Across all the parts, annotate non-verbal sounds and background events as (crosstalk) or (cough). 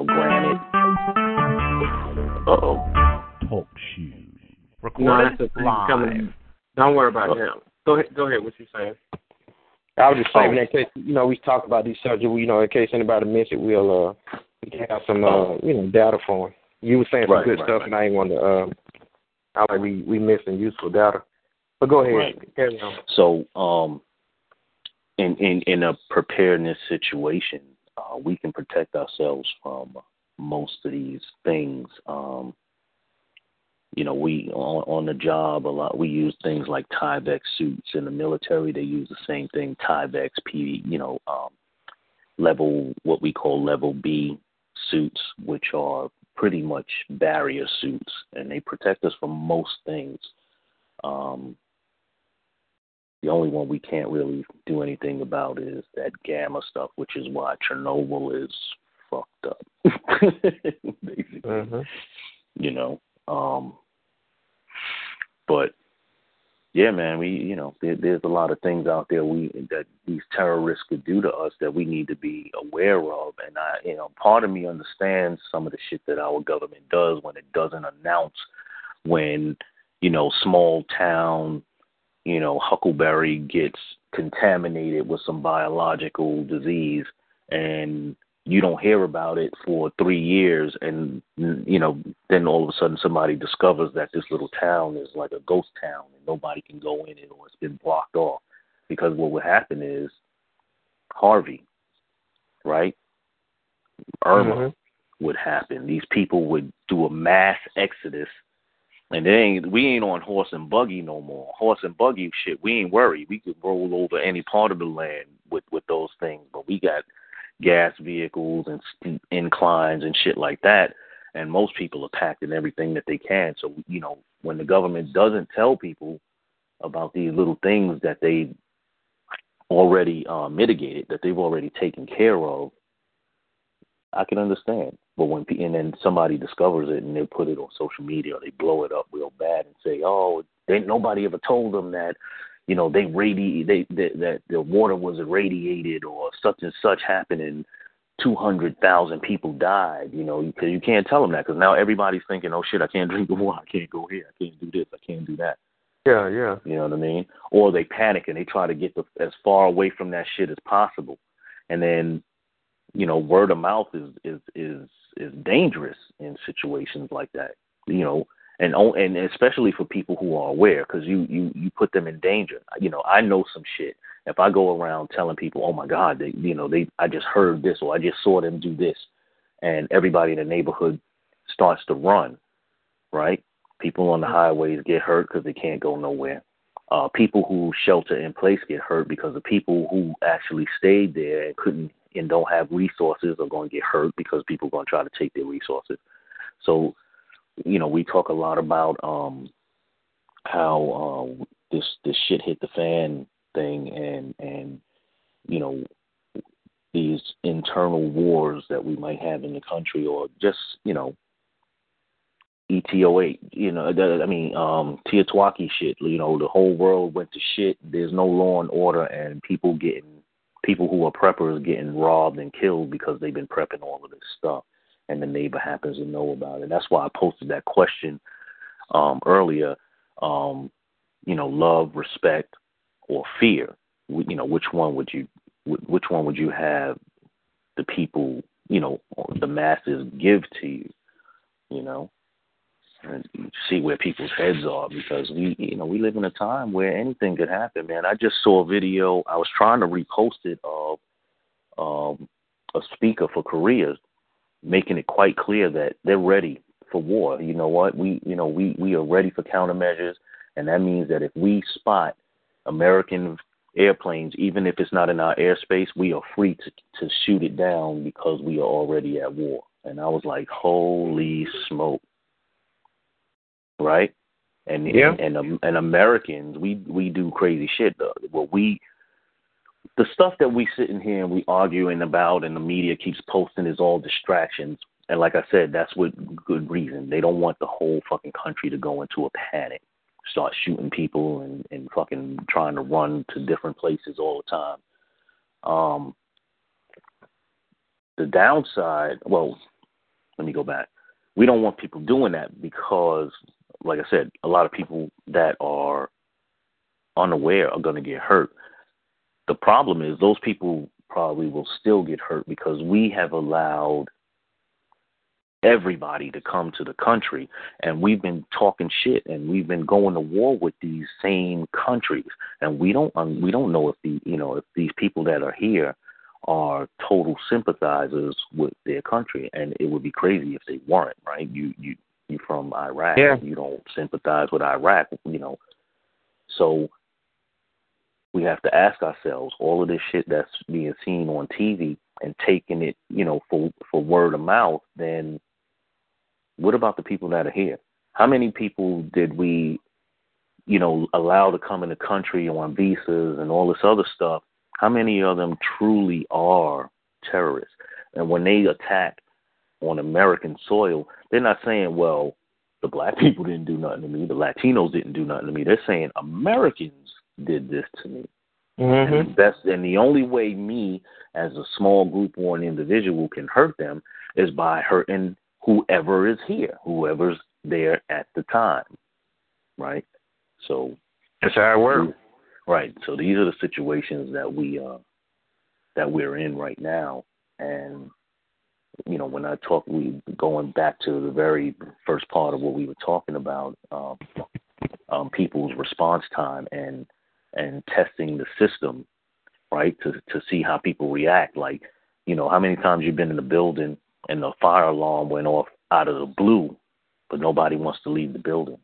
know, granted. Oh. Talk shoes. Recorded no, live. Coming. Don't worry about him. Go ahead. Go ahead. What you saying? I was just saying, oh. in case you know, we talk about these subjects. You know, in case anybody missed it, we'll uh, we can have some uh, you know, data for them. You were saying some right, good right, stuff, right. and I ain't want to. Uh, I like we we missing useful data. But go ahead. Right. Carry on. So, um, in in in a preparedness situation, uh, we can protect ourselves from most of these things. Um, you know, we on, on the job a lot. We use things like Tyvek suits. In the military, they use the same thing: Tyvek, P. You know, um, level what we call level B suits, which are pretty much barrier suits, and they protect us from most things. Um, the only one we can't really do anything about is that gamma stuff, which is why Chernobyl is fucked up. (laughs) Basically, Mhm. you know. Um, but yeah, man, we you know there, there's a lot of things out there we that these terrorists could do to us that we need to be aware of, and I you know part of me understands some of the shit that our government does when it doesn't announce when you know small town you know Huckleberry gets contaminated with some biological disease and you don't hear about it for three years and you know then all of a sudden somebody discovers that this little town is like a ghost town and nobody can go in it or it's been blocked off. Because what would happen is harvey right? Irma Mhm. would happen. These people would do a mass exodus and they ain't we ain't on horse and buggy no more horse and buggy shit we ain't worried we could roll over any part of the land with with those things but we got gas vehicles and steep inclines and shit like that. And most people are packing everything that they can. So, you know, when the government doesn't tell people about these little things that they already uh, mitigated, that they've already taken care of, I can understand. But when pe- and then somebody discovers it and they put it on social media or they blow it up real bad and say, "Oh, they nobody ever told them that you know they radi they, they that the water was irradiated or such and such happened and 200,000 people died, you know, because you can't tell them that because now everybody's thinking, oh shit, I can't (laughs) drink the water, I can't go here, I can't do this, I can't do that. Yeah, yeah. You know what I mean? Or they panic and they try to get the, as far away from that shit as possible, and then, you know, word of mouth is is is is dangerous in situations like that. You know, and and especially for people who are aware, because you you you put them in danger. You know, I know some shit. If I go around telling people, oh my God, they you know they I just heard this or I just saw them do this, and everybody in the neighborhood starts to run, right? People on the highways get hurt because they can't go nowhere. Uh, people who shelter in place get hurt because the people who actually stayed there and couldn't and don't have resources are going to get hurt because people are going to try to take their resources. So, you know, we talk a lot about um, how uh, this this shit hit the fan thing, and and you know these internal wars that we might have in the country, or just you know ETO8, you know, I mean, um, TEOTWAWKI shit. You know, the whole world went to shit. There's no law and order, and people getting people who are preppers getting robbed and killed because they've been prepping all of this stuff, and the neighbor happens to know about it. That's why I posted that question um, earlier. Um, you know, love, respect, or fear. You know, which one would you which one would you have the people, you know, the masses give to you? You know and see where people's heads are because we you know we live in a time where anything could happen man. I just saw a video i was trying to repost it of um a speaker for korea making it quite clear that they're ready for war. You know what? We you know we we are ready for countermeasures and that means that if we spot american airplanes even if it's not in our airspace we are free to to shoot it down because we are already at war. And i was like holy smoke right? And Yeah. and and, and Americans, we we do crazy shit. Though. What we the stuff that we sit in here and we arguing about, and the media keeps posting is all distractions. And like I said, that's with good reason. They don't want the whole fucking country to go into a panic, start shooting people and and fucking trying to run to different places all the time. Um, the downside, well, let me go back. We don't want people doing that because, like I said, a lot of people that are unaware are going to get hurt. The problem is those people probably will still get hurt because we have allowed everybody to come to the country and we've been talking shit and we've been going to war with these same countries and we don't um, we don't know if the you know if these people that are here are total sympathizers with their country and it would be crazy if they weren't right you you you from Iraq yeah. you don't sympathize with Iraq you know so we have to ask ourselves all of this shit that's being seen on TV and taking it, you know, for for word of mouth, then what about the people that are here? How many people did we, you know, allow to come in the country on visas and all this other stuff? How many of them truly are terrorists? And when they attack on American soil, they're not saying, well, the black people didn't do nothing to me, the Latinos didn't do nothing to me. They're saying Americans did this to me. Mm-hmm. And the best and the only way me as a small group or an individual can hurt them is by hurting whoever is here, whoever's there at the time. Right? So that's how it works. Right. So these are the situations that we uh that we're in right now and you know, when I talk we going back to the very first part of what we were talking about, um, um people's response time and and testing the system, right, to to see how people react. Like, you know, how many times you've been in a building and the fire alarm went off out of the blue, but nobody wants to leave the building?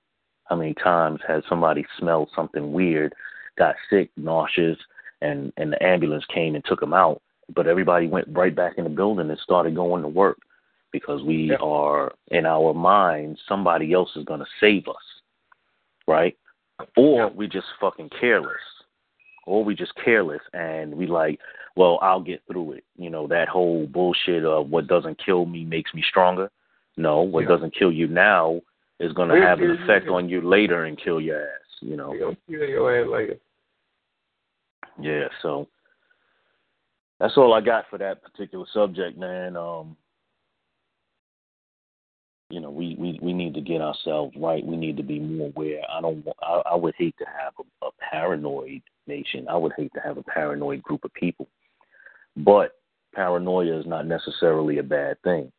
How many times has somebody smelled something weird, got sick, nauseous, and and the ambulance came and took them out, but everybody went right back in the building and started going to work because we yeah. are in our minds somebody else is going to save us, right? or we just fucking careless, or we just careless and we like, well, I'll get through it. You know that whole bullshit of what doesn't kill me makes me stronger. No, what yeah. doesn't kill you now is going to have an effect on you later and kill your ass. You know, It'll kill your ass later. Yeah, so that's all I got for that particular subject, man. Um, you know, we, we, we need to get ourselves right. We need to be more aware. I don't. I, I would hate to have a, a paranoid nation. I would hate to have a paranoid group of people. But paranoia is not necessarily a bad thing.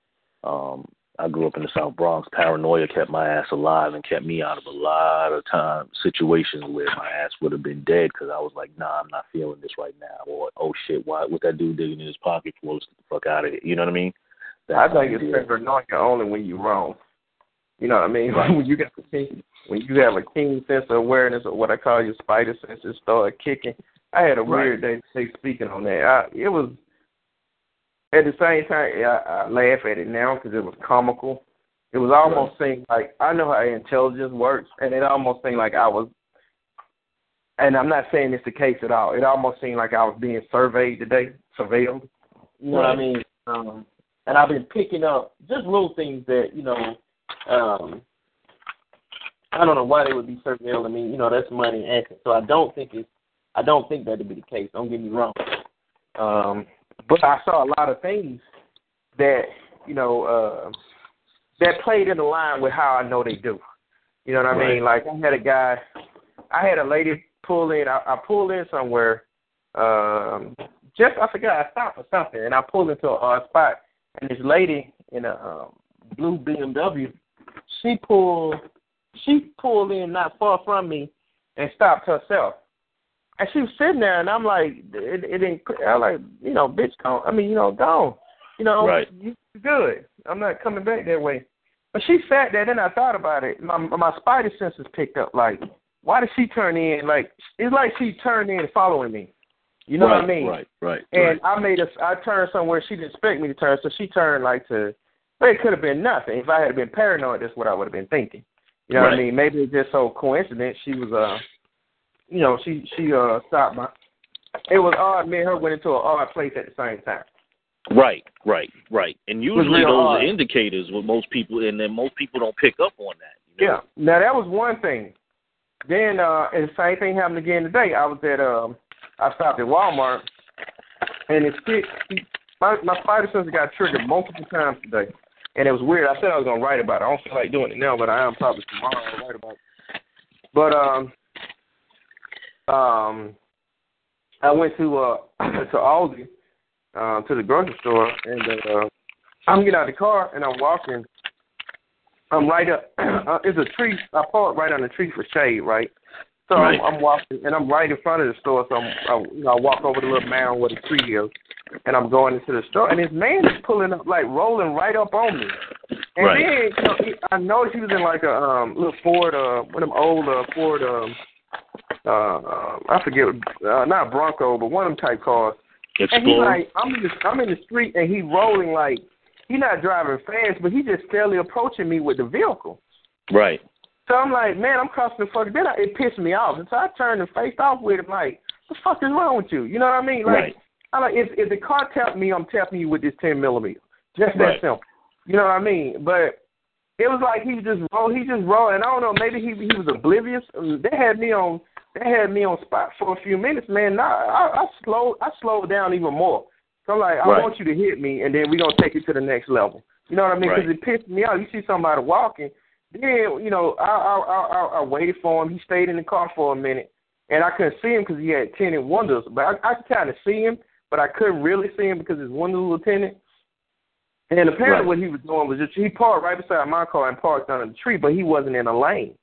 Um, I grew up in the South Bronx. Paranoia kept my ass alive and kept me out of a lot of time situations where my ass would have been dead because I was like, nah, I'm not feeling this right now, or oh shit, why? What that dude digging in his pocket for? Let's get the fuck out of here. You know what I mean? I think it's paranoia only when you're wrong. You know what I mean? (laughs) Right. when you got the keen, when you have a keen sense of awareness of what I call your spider senses start kicking. I had a right. weird day say speaking on that. I, it was at the same time I, I laugh at it now because it was comical. It was almost right. seemed like I know how intelligence works, and it almost seemed like I was. And I'm not saying it's the case at all. It almost seemed like I was being surveyed today, surveilled. You know right. what I mean? Um, and I've been picking up just little things that you know. Um, I don't know why they would be surveilling me. You know, that's money and So I don't think it's. I don't think that'd be the case. Don't get me wrong. Um, but I saw a lot of things that you know uh, that played in the line with how I know they do. You know what I right. mean? Like I had a guy, I had a lady pull in. I, I pulled in somewhere. Um, just I forgot I stopped for something, and I pulled into a, a spot and this lady in a um, blue BMW, she pulled she pulled in not far from me and stopped herself. And she was sitting there, and I'm like, it, it didn't. I like, you know, bitch, don't. I mean, you know, don't. You know, right. you good. I'm not coming back that way. But she sat there, then I thought about it. My my spider senses picked up. Like, why did she turn in? Like, it's like she turned in following me. You know right, what I mean? Right, right. And right. I made a, I turned somewhere she didn't expect me to turn, so she turned like to. But it could have been nothing. If I had been paranoid, that's what I would have been thinking. You know right. what I mean? Maybe it's just so coincidence. She was uh, you know, she she uh stopped my. It was odd. Me and her went into an odd place at the same time. Right, right, right. And usually those odd. are indicators with most people, and then most people don't pick up on that. You know? Yeah. Now that was one thing. Then uh, and the same thing happened again today. I was at um, I stopped at Walmart and it's my my spider sensor got triggered multiple times today. and it was weird. I said I was gonna write about it. I don't feel like doing it now, but I am probably tomorrow. I'll write about it. But um, um, I went to uh (clears throat) to Aldi, uh, to the grocery store, and uh, I'm getting out of the car and I'm walking. I'm right up. (clears throat) Uh, it's a tree. I park right on the tree for shade, right? So right. I'm, I'm walking, and I'm right in front of the store. So I'm, I, you know, I walk over the little mound where the tree is, and I'm going into the store. And this man is pulling up, like rolling right up on me. And right. then you know, he, I noticed he was in like a um little Ford, uh, one of them old uh, Ford, um, uh, I forget, uh, not Bronco, but one of them type cars. Explorer. And he's like, I'm in the, I'm in the street, and he rolling like he's not driving fast, but he just steadily approaching me with the vehicle. Right. So I'm like, man, I'm crossing the fuck. Then I, it pissed me off, and so I turned and faced off with him. Like, what the fuck is wrong with you? You know what I mean? Like, right. I like if if the car tapped me, I'm tapping you with this ten millimeter. Just that right. simple. You know what I mean? But it was like he was just roll. He just rolled, and I don't know. Maybe he he was oblivious. They had me on. They had me on spot for a few minutes, man. Now I, I slowed. I slowed down even more. So I'm like, I right. want you to hit me, and then we're gonna take it to the next level. You know what I mean? Because right. it pissed me off. You see somebody walking, then you know I, I I I waited for him. He stayed in the car for a minute, and I couldn't see him because he had tinted windows. But I, I could kind of see him, but I couldn't really see him because his windows were tinted. And apparently, right. what he was doing was just he parked right beside my car and parked under the tree, but he wasn't in a lane.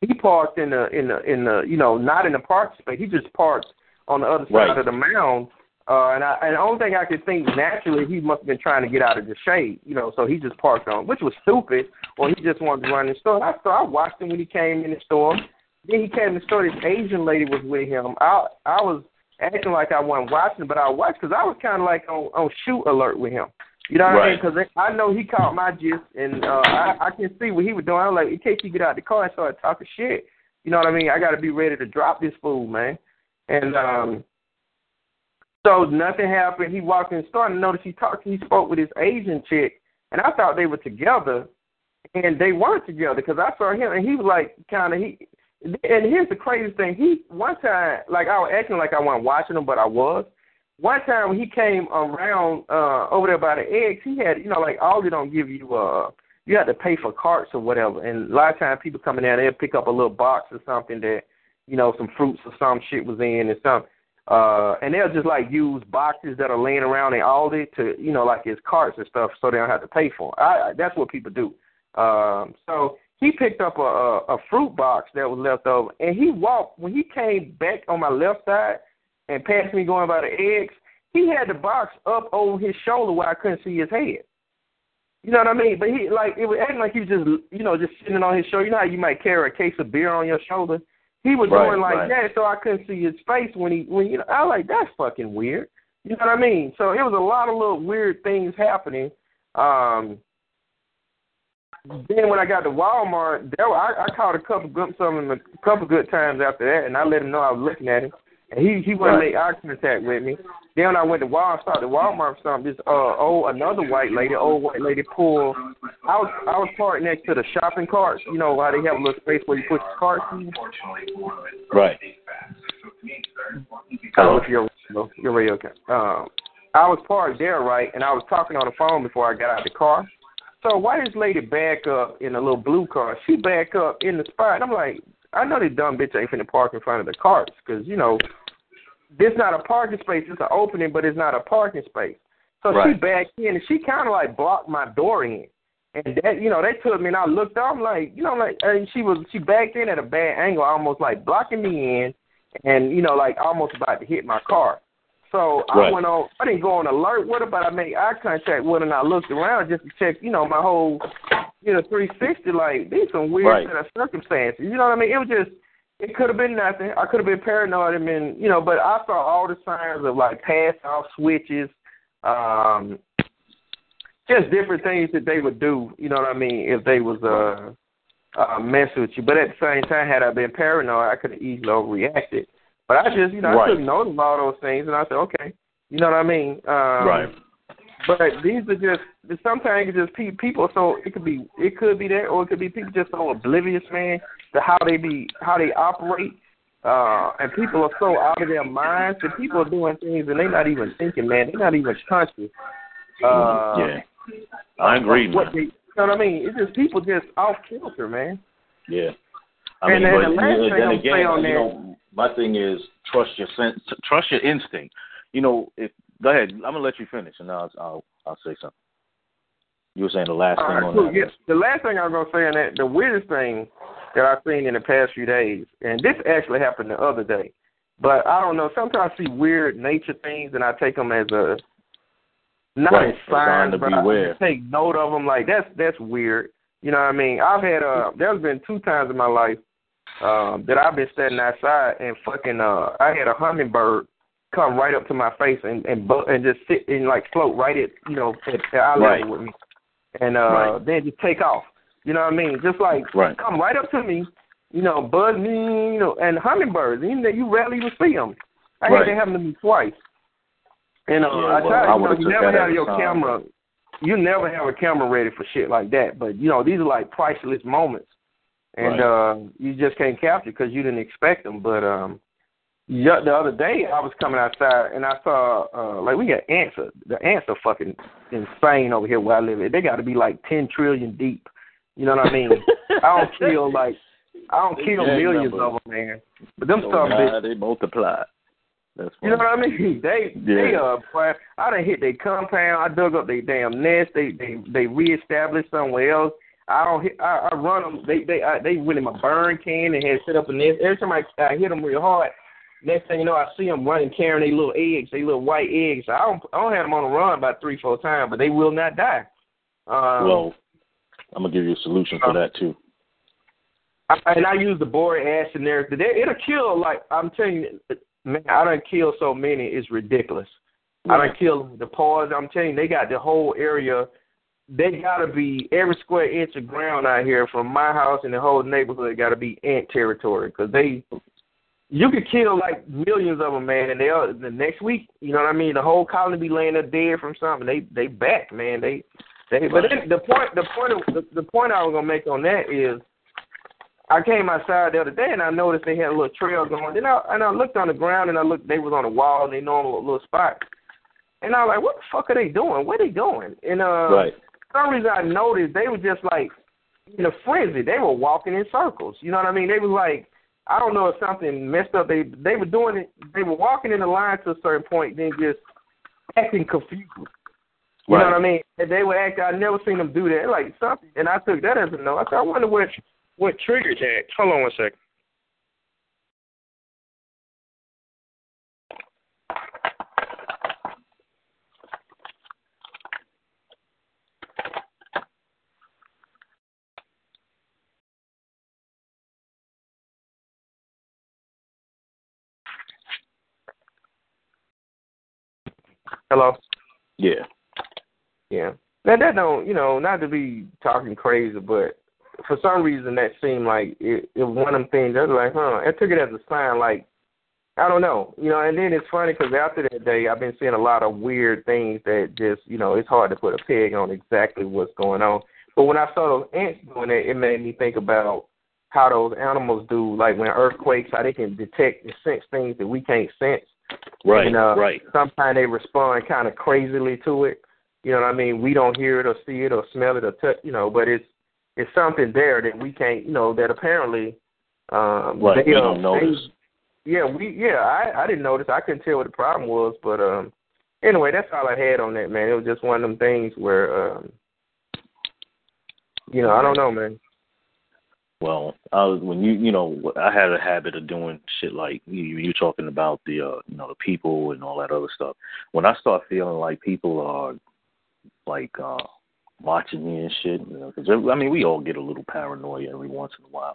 He parked in the in the in the you know not in the park space. He just parked on the other side right. of the mound uh, and, I, and the only thing I could think naturally, he must have been trying to get out of the shade, you know. So he just parked on, which was stupid, or he just wanted to run in the store. I so I watched him when he came in the store. Then he came in the store. This Asian lady was with him. I I was acting like I wasn't watching, but I watched because I was kind of like on on shoot alert with him. You know what right. I mean? Because I know he caught my gist, and uh, I I can see what he was doing. I was like, in case he get out the car and start talking shit. You know what I mean? I got to be ready to drop this fool, man. And um, so nothing happened. He walked in the store and noticed he talked. He spoke with his Asian chick, and I thought they were together, and they weren't together because I saw him and he was like kind of he. And here's the crazy thing. He one time like I was acting like I wasn't watching him, but I was. One time he came around uh over there by the eggs, he had you know like Aldi don't give you uh you have to pay for carts or whatever, and a lot of times people coming down they'll pick up a little box or something that you know some fruits or some shit was in and something. Uh, and they'll just like use boxes that are laying around in Aldi to, you know, like his carts and stuff, so they don't have to pay for them. I, that's what people do. Um, so he picked up a, a, a fruit box that was left over, and he walked when he came back on my left side and passed me going by the eggs. He had the box up over his shoulder where I couldn't see his head. You know what I mean? But he like it was acting like he was just you know just sitting on his shoulder. You know how you might carry a case of beer on your shoulder. He was right, going like right. that, so I couldn't see his face when he when you know. I was like, that's fucking weird. You know what I mean? So it was a lot of little weird things happening. Um, then when I got to Walmart, there I, I caught a couple good some a couple good times after that, and I let him know I was looking at him, he he wouldn't right. make eye contact with me. Then when I went to Walmart, started Walmart or something. This uh oh another white lady, old white lady pulled. I was I was parked next to the shopping carts. You know how they have a little space where you put your carts in. Right. Oh, if you're you're radio okay. Um, I was parked there, right, and I was talking on the phone before I got out of the car. So why this lady back up in a little blue car? She back up in the spot. I'm like, I know this dumb bitch ain't finna park in front of the carts, cause you know, this not a parking space. It's an opening, but it's not a parking space. So right. she backed in, and she kind of like blocked my door in. And that, you know, they took me, and I looked up, I'm like, you know, like, and she was, she backed in at a bad angle, almost like blocking me in, and you know, like almost about to hit my car. So right. I went on. I didn't go on alert with her, but I made eye contact with her, and I looked around just to check, you know, my whole, you know, 360. Like these some weird right. set of circumstances. You know what I mean? It was just, it could have been nothing. I could have been paranoid and been, you know, but I saw all the signs of like pass off switches, um, just different things that they would do. You know what I mean? If they was uh, uh messing with you, but at the same time, had I been paranoid, I could have easily overreacted. But I just, you know, right. I took note of all those things, and I said, okay, you know what I mean? Um, right. But these are just sometimes it's just pe- people. So it could be, it could be that, or it could be people just so oblivious, man, to how they be, how they operate. Uh, and people are so out of their minds that people are doing things and they're not even thinking, man. They're not even conscious. Uh, yeah, I agree. What man. know what I mean? It's just people just off kilter, man. Yeah. I and mean, then but the last then thing I'm again, on you know, my thing is trust your sense, trust your instinct. You know, if go ahead, I'm gonna let you finish, and I'll I'll, I'll say something. You were saying the last All thing right, cool. Yes, the last thing I was gonna say on that, the weirdest thing that I've seen in the past few days, and this actually happened the other day, but I don't know. Sometimes I see weird nature things, and I take them as a not Right, as sign signs, to but I beware. just take note of them. Like that's that's weird. You know what I mean? I've had uh, there's been two times in my life um, that I've been standing outside and fucking uh, I had a hummingbird come right up to my face and and and just sit and like float right at you know at, at eye level Right. with me, and uh, Right. then just take off. You know what I mean? Just like Right. come right up to me, you know, buzz me, you know, and hummingbirds. Even that you rarely even see them. I Right. had that happen to me twice. And uh, Yeah, I well, try I to, you know, you never have your sign. camera. You never have a camera ready for shit like that. But you know, these are like priceless moments, and Right. uh, you just can't capture because you didn't expect them. But um, yeah, the other day I was coming outside and I saw uh, like we got ants. uh, The ants are fucking insane over here where I live. They got to be like ten trillion deep. You know what I mean? (laughs) I don't kill like I don't kill Yeah, millions number. of them, man. But them Oh, stuff, bitch, God, they multiply. That's you know what I mean? (laughs) They they uh boy, I done hit their compound, I dug up their damn nest, they they they reestablished somewhere else. I don't hit, I, I run them. They they I, they went in my burn can and had set up a nest. Every time I, I hit them real hard, next thing you know, I see them running, carrying their little eggs, their little white eggs. I don't I don't have them on the run about three four times, but they will not die. Um, Well, I'm gonna give you a solution for that too. I, and I use the boric acid and everything. They- It'll kill like I'm telling you, man. I done killed so many. It's ridiculous. I done killed the paws. I'm telling you, they got the whole area. They gotta be every square inch of ground out here from my house and the whole neighborhood got to be ant territory because they. You could kill like millions of them, man, and they are the next week. You know what I mean? The whole colony be laying there dead from something. They they back, man. They they. But then the point the point of, the, the point I was gonna make on that is I came outside the other day and I noticed they had a little trail going. Then I and I looked on the ground and I looked. They was on the wall in their normal little spot. And I was like, what the fuck are they doing? Where they going? And uh, Right. for some reason I noticed they were just like in a frenzy. They were walking in circles. You know what I mean? They was like, I don't know if something messed up. They they were doing it. They were walking in the line to a certain point, then just acting confused. You know what I mean? And they were acting. I never seen them do that. Like something, and I took that as a no. I said, I wonder what what triggered that. Hold on one second. Hello. Yeah. Yeah. Now that don't, you know, not to be talking crazy, but for some reason that seemed like it, it was one of them things. I was like, huh. I took it as a sign, like I don't know, you know. And then it's funny because after that day, I've been seeing a lot of weird things that just, you know, it's hard to put a peg on exactly what's going on. But when I saw those ants doing that, it made me think about how those animals do, like when earthquakes, how they can detect and sense things that we can't sense. Right. And, uh, right. Sometimes they respond kind of crazily to it. You know what I mean? We don't hear it or see it or smell it or touch, you know, but it's it's something there that we can't, you know, that apparently um Right. they, We uh, don't notice. They, yeah, we yeah, I I didn't notice. I couldn't tell what the problem was, but um anyway, that's all I had on that, man. It was just one of them things where um you know, I don't know, man. Well, I was when you you know I had a habit of doing shit like you you talking about the uh you know the people and all that other stuff. When I start feeling like people are like uh watching me and shit, you know, 'cause I mean we all get a little paranoia every once in a while.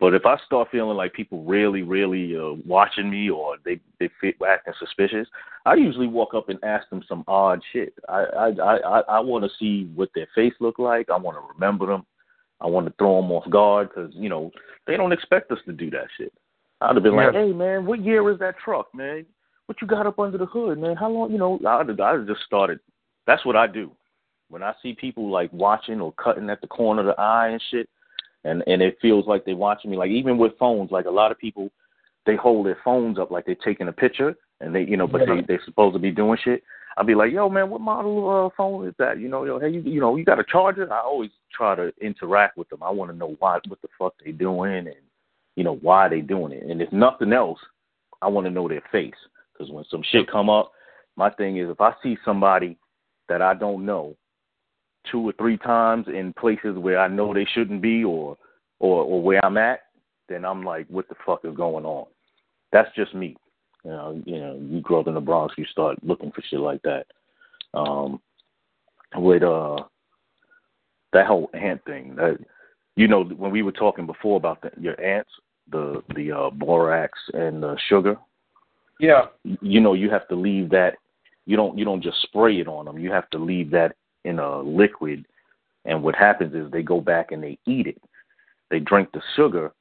But if I start feeling like people really, really uh, watching me or they they fit acting suspicious, I usually walk up and ask them some odd shit. I I I I, I want to see what their face look like. I want to remember them. I want to throw them off guard because you know they don't expect us to do that shit. I'd have been like, "Hey man, what year is that truck, man? What you got up under the hood, man? How long? You know?" I'd have, I'd have just started. That's what I do when I see people like watching or cutting at the corner of the eye and shit, and and it feels like they're watching me. Like even with phones, like a lot of people, they hold their phones up like they're taking a picture, and they you know, but Yeah. they they're supposed to be doing shit. I'd be like, "Yo, man, what model uh, phone is that? You know, yo, hey, you, you know, you got a charger?" I always try to interact with them. I want to know why, what the fuck they doing, and you know why they doing it. And if nothing else, I want to know their face because when some shit come up, my thing is if I see somebody that I don't know two or three times in places where I know they shouldn't be or or or where I'm at, then I'm like, what the fuck is going on? That's just me. You know, you know, you grow up in the Bronx, you start looking for shit like that. Um, with uh, that whole ant thing, that you know, when we were talking before about the, your ants, the the uh, borax and the sugar. Yeah. You know, you have to leave that. You don't you don't just spray it on them. You have to leave that in a liquid, and what happens is they go back and they eat it. They drink the sugar,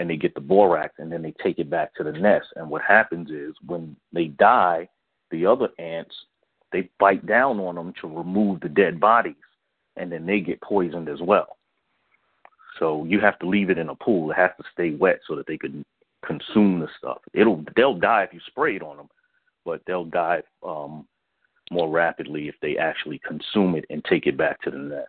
and they get the borax, and then they take it back to the nest. And what happens is when they die, the other ants they bite down on them to remove the dead bodies, and then they get poisoned as well. So you have to leave it in a pool. It has to stay wet so that they can consume the stuff. It'll they'll die if you spray it on them, but they'll die um, more rapidly if they actually consume it and take it back to the nest.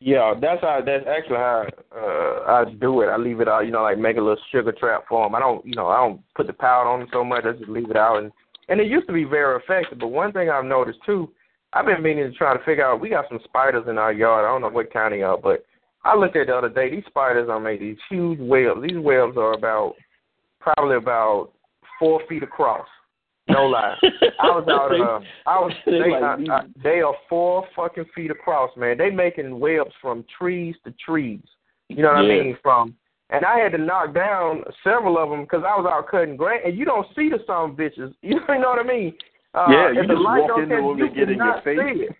Yeah, that's how. That's actually how uh, I do it. I leave it out. You know, like make a little sugar trap for them. I don't, you know, I don't put the powder on them so much. I just leave it out, and and it used to be very effective. But one thing I've noticed too, I've been meaning to try to figure out. We got some spiders in our yard. I don't know what they are, but I looked at the other day. These spiders are made these huge webs. These webs are about probably about four feet across. No lie. I was (laughs) out. Uh, I was. They, I, I, they are four fucking feet across, man. They making webs from trees to trees. You know what yeah. I mean? From and I had to knock down several of them because I was out cutting grass, and you don't see the some bitches. (laughs) You know what I mean? Uh, yeah, you just walk into them and get in your face.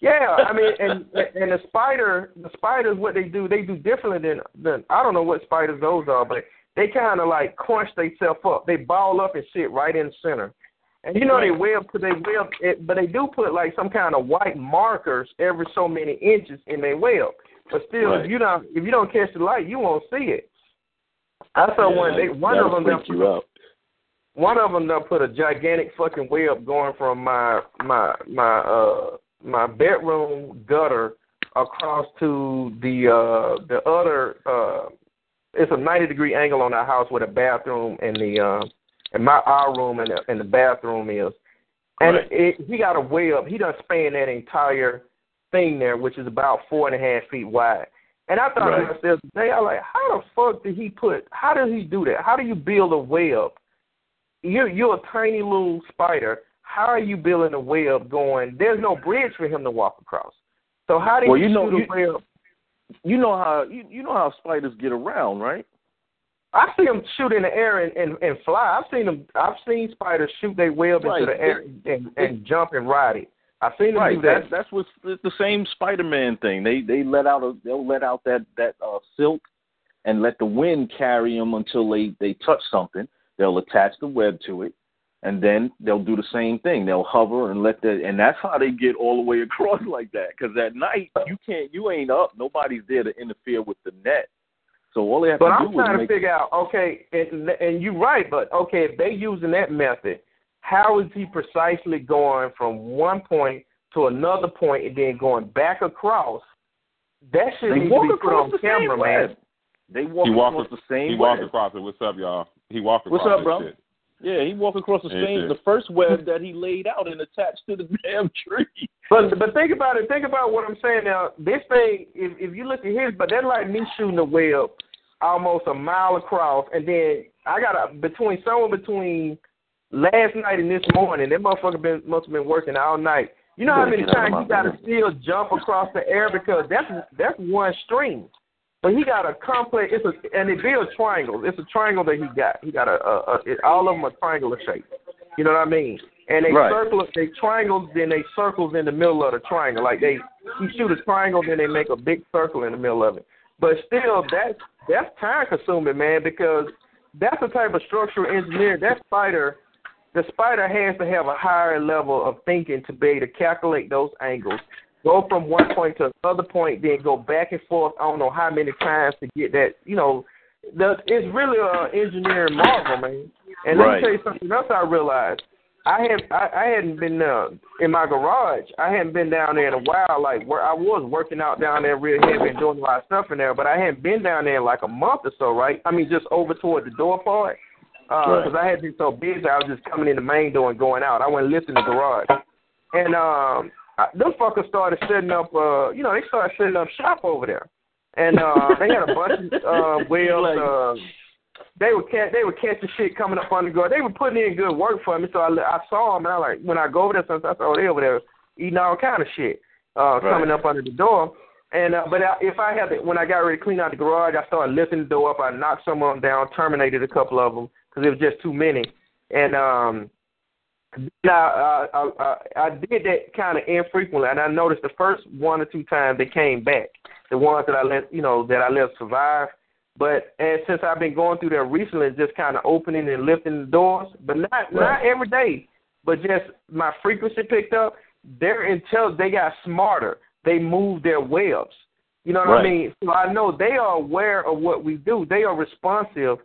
Yeah, I mean, and and the spider, the spiders, what they do, they do differently than than I don't know what spiders those are, but they kind of like crunch themselves up. They ball up and sit right in the center. And you know they web because they web, it, but they do put like some kind of white markers every so many inches in their web. But still, right. if you don't if you don't catch the light, you won't see it. I saw yeah, one. They one of them. They you up. One of them. They put a gigantic fucking web going from my my my uh my bedroom gutter across to the uh the other uh it's a ninety degree angle on our house with a bathroom and the uh and my our room and the, and the bathroom is. And right. it, he got a way up. He done span that entire thing there, which is about four and a half feet wide. And I thought right. to myself today, I like, how the fuck did he put? How does he do that? How do you build a web? You're you're a tiny little spider. How are you building a web going? There's no bridge for him to walk across. So how do well, you, you know, shoot a web? You know how you, you know how spiders get around, right? I see them shoot in the air and, and, and fly. I've seen them. I've seen spiders shoot their web right. into the air and, and jump and ride it. I've seen them right. do that. That's, that's what's the same Spider-Man thing. They they let out a they'll let out that that uh, silk and let the wind carry them until they they touch something. They'll attach the web to it, and then they'll do the same thing. They'll hover and let the and that's how they get all the way (laughs) across like that. Because at night you can't you ain't up. Nobody's there to interfere with the net. So all they have but to I'm do trying to make figure out, okay, and, and you're right, but okay, if they using that method, how is he precisely going from one point to another point and then going back across? That should they need walk to be put on the camera, man. Web. They walk he across the same He web. walked across it. What's up, y'all? He walked across it. What's up, bro? shit. Yeah, he walked across the Yeah, same mm-hmm. the first web that he laid out and attached to the (laughs) damn tree. But but think about it. Think about what I'm saying now. This thing, if if you look at his, but that's like me shooting a web almost a mile across, and then I got a between somewhere between last night and this morning. That motherfucker been must have been working all night. You know how many get out of times my you got to business. still jump across the air because that's that's one string. But he got a complex. It's a and it builds triangles. It's a triangle that he got. He got a, a, a it, all of them are triangular shape. You know what I mean? And they Right. circle, they triangles, then they circles in the middle of the triangle. Like they, you shoot a triangle, then they make a big circle in the middle of it. But still, that's that's time consuming, man, because that's the type of structural engineering that spider. The spider has to have a higher level of thinking to be able to calculate those angles, go from one point to another point, then go back and forth. I don't know how many times to get that. You know, the, it's really an engineering marvel, man. And let me tell you something else I realized. I had I, I hadn't been uh, in my garage. I hadn't been down there in a while. Like where I was working out down there real heavy and doing a lot of stuff in there, but I hadn't been down there in like a month or so. Right? I mean, just over toward the door part because uh, right. I had been so busy. I was just coming in the main door and going out. I went and listened to the garage, and um, Them fuckers started setting up. uh You know, they started setting up shop over there, and uh they had a bunch of (laughs) uh, whales. Uh, they were catch, they were catching shit coming up on the guard. They were putting in good work for me, so I, I saw them and I like when I go over there, sometimes I saw they over there eating all kind of shit uh, right. coming up under the door. And uh, but I, if I had to, when I got ready to clean out the garage, I started lifting the door up. I knocked some of them down, terminated a couple of them because it was just too many. And um, now I, I, I did that kind of infrequently, and I noticed the first one or two times they came back. The ones that I let you know that I let survive but and since I've been going through there recently, just kind of opening and lifting the doors, but not right. not every day, but just my frequency picked up. They're until they got smarter. They moved their webs. You know what right. I mean? So I know they are aware of what we do. They are responsive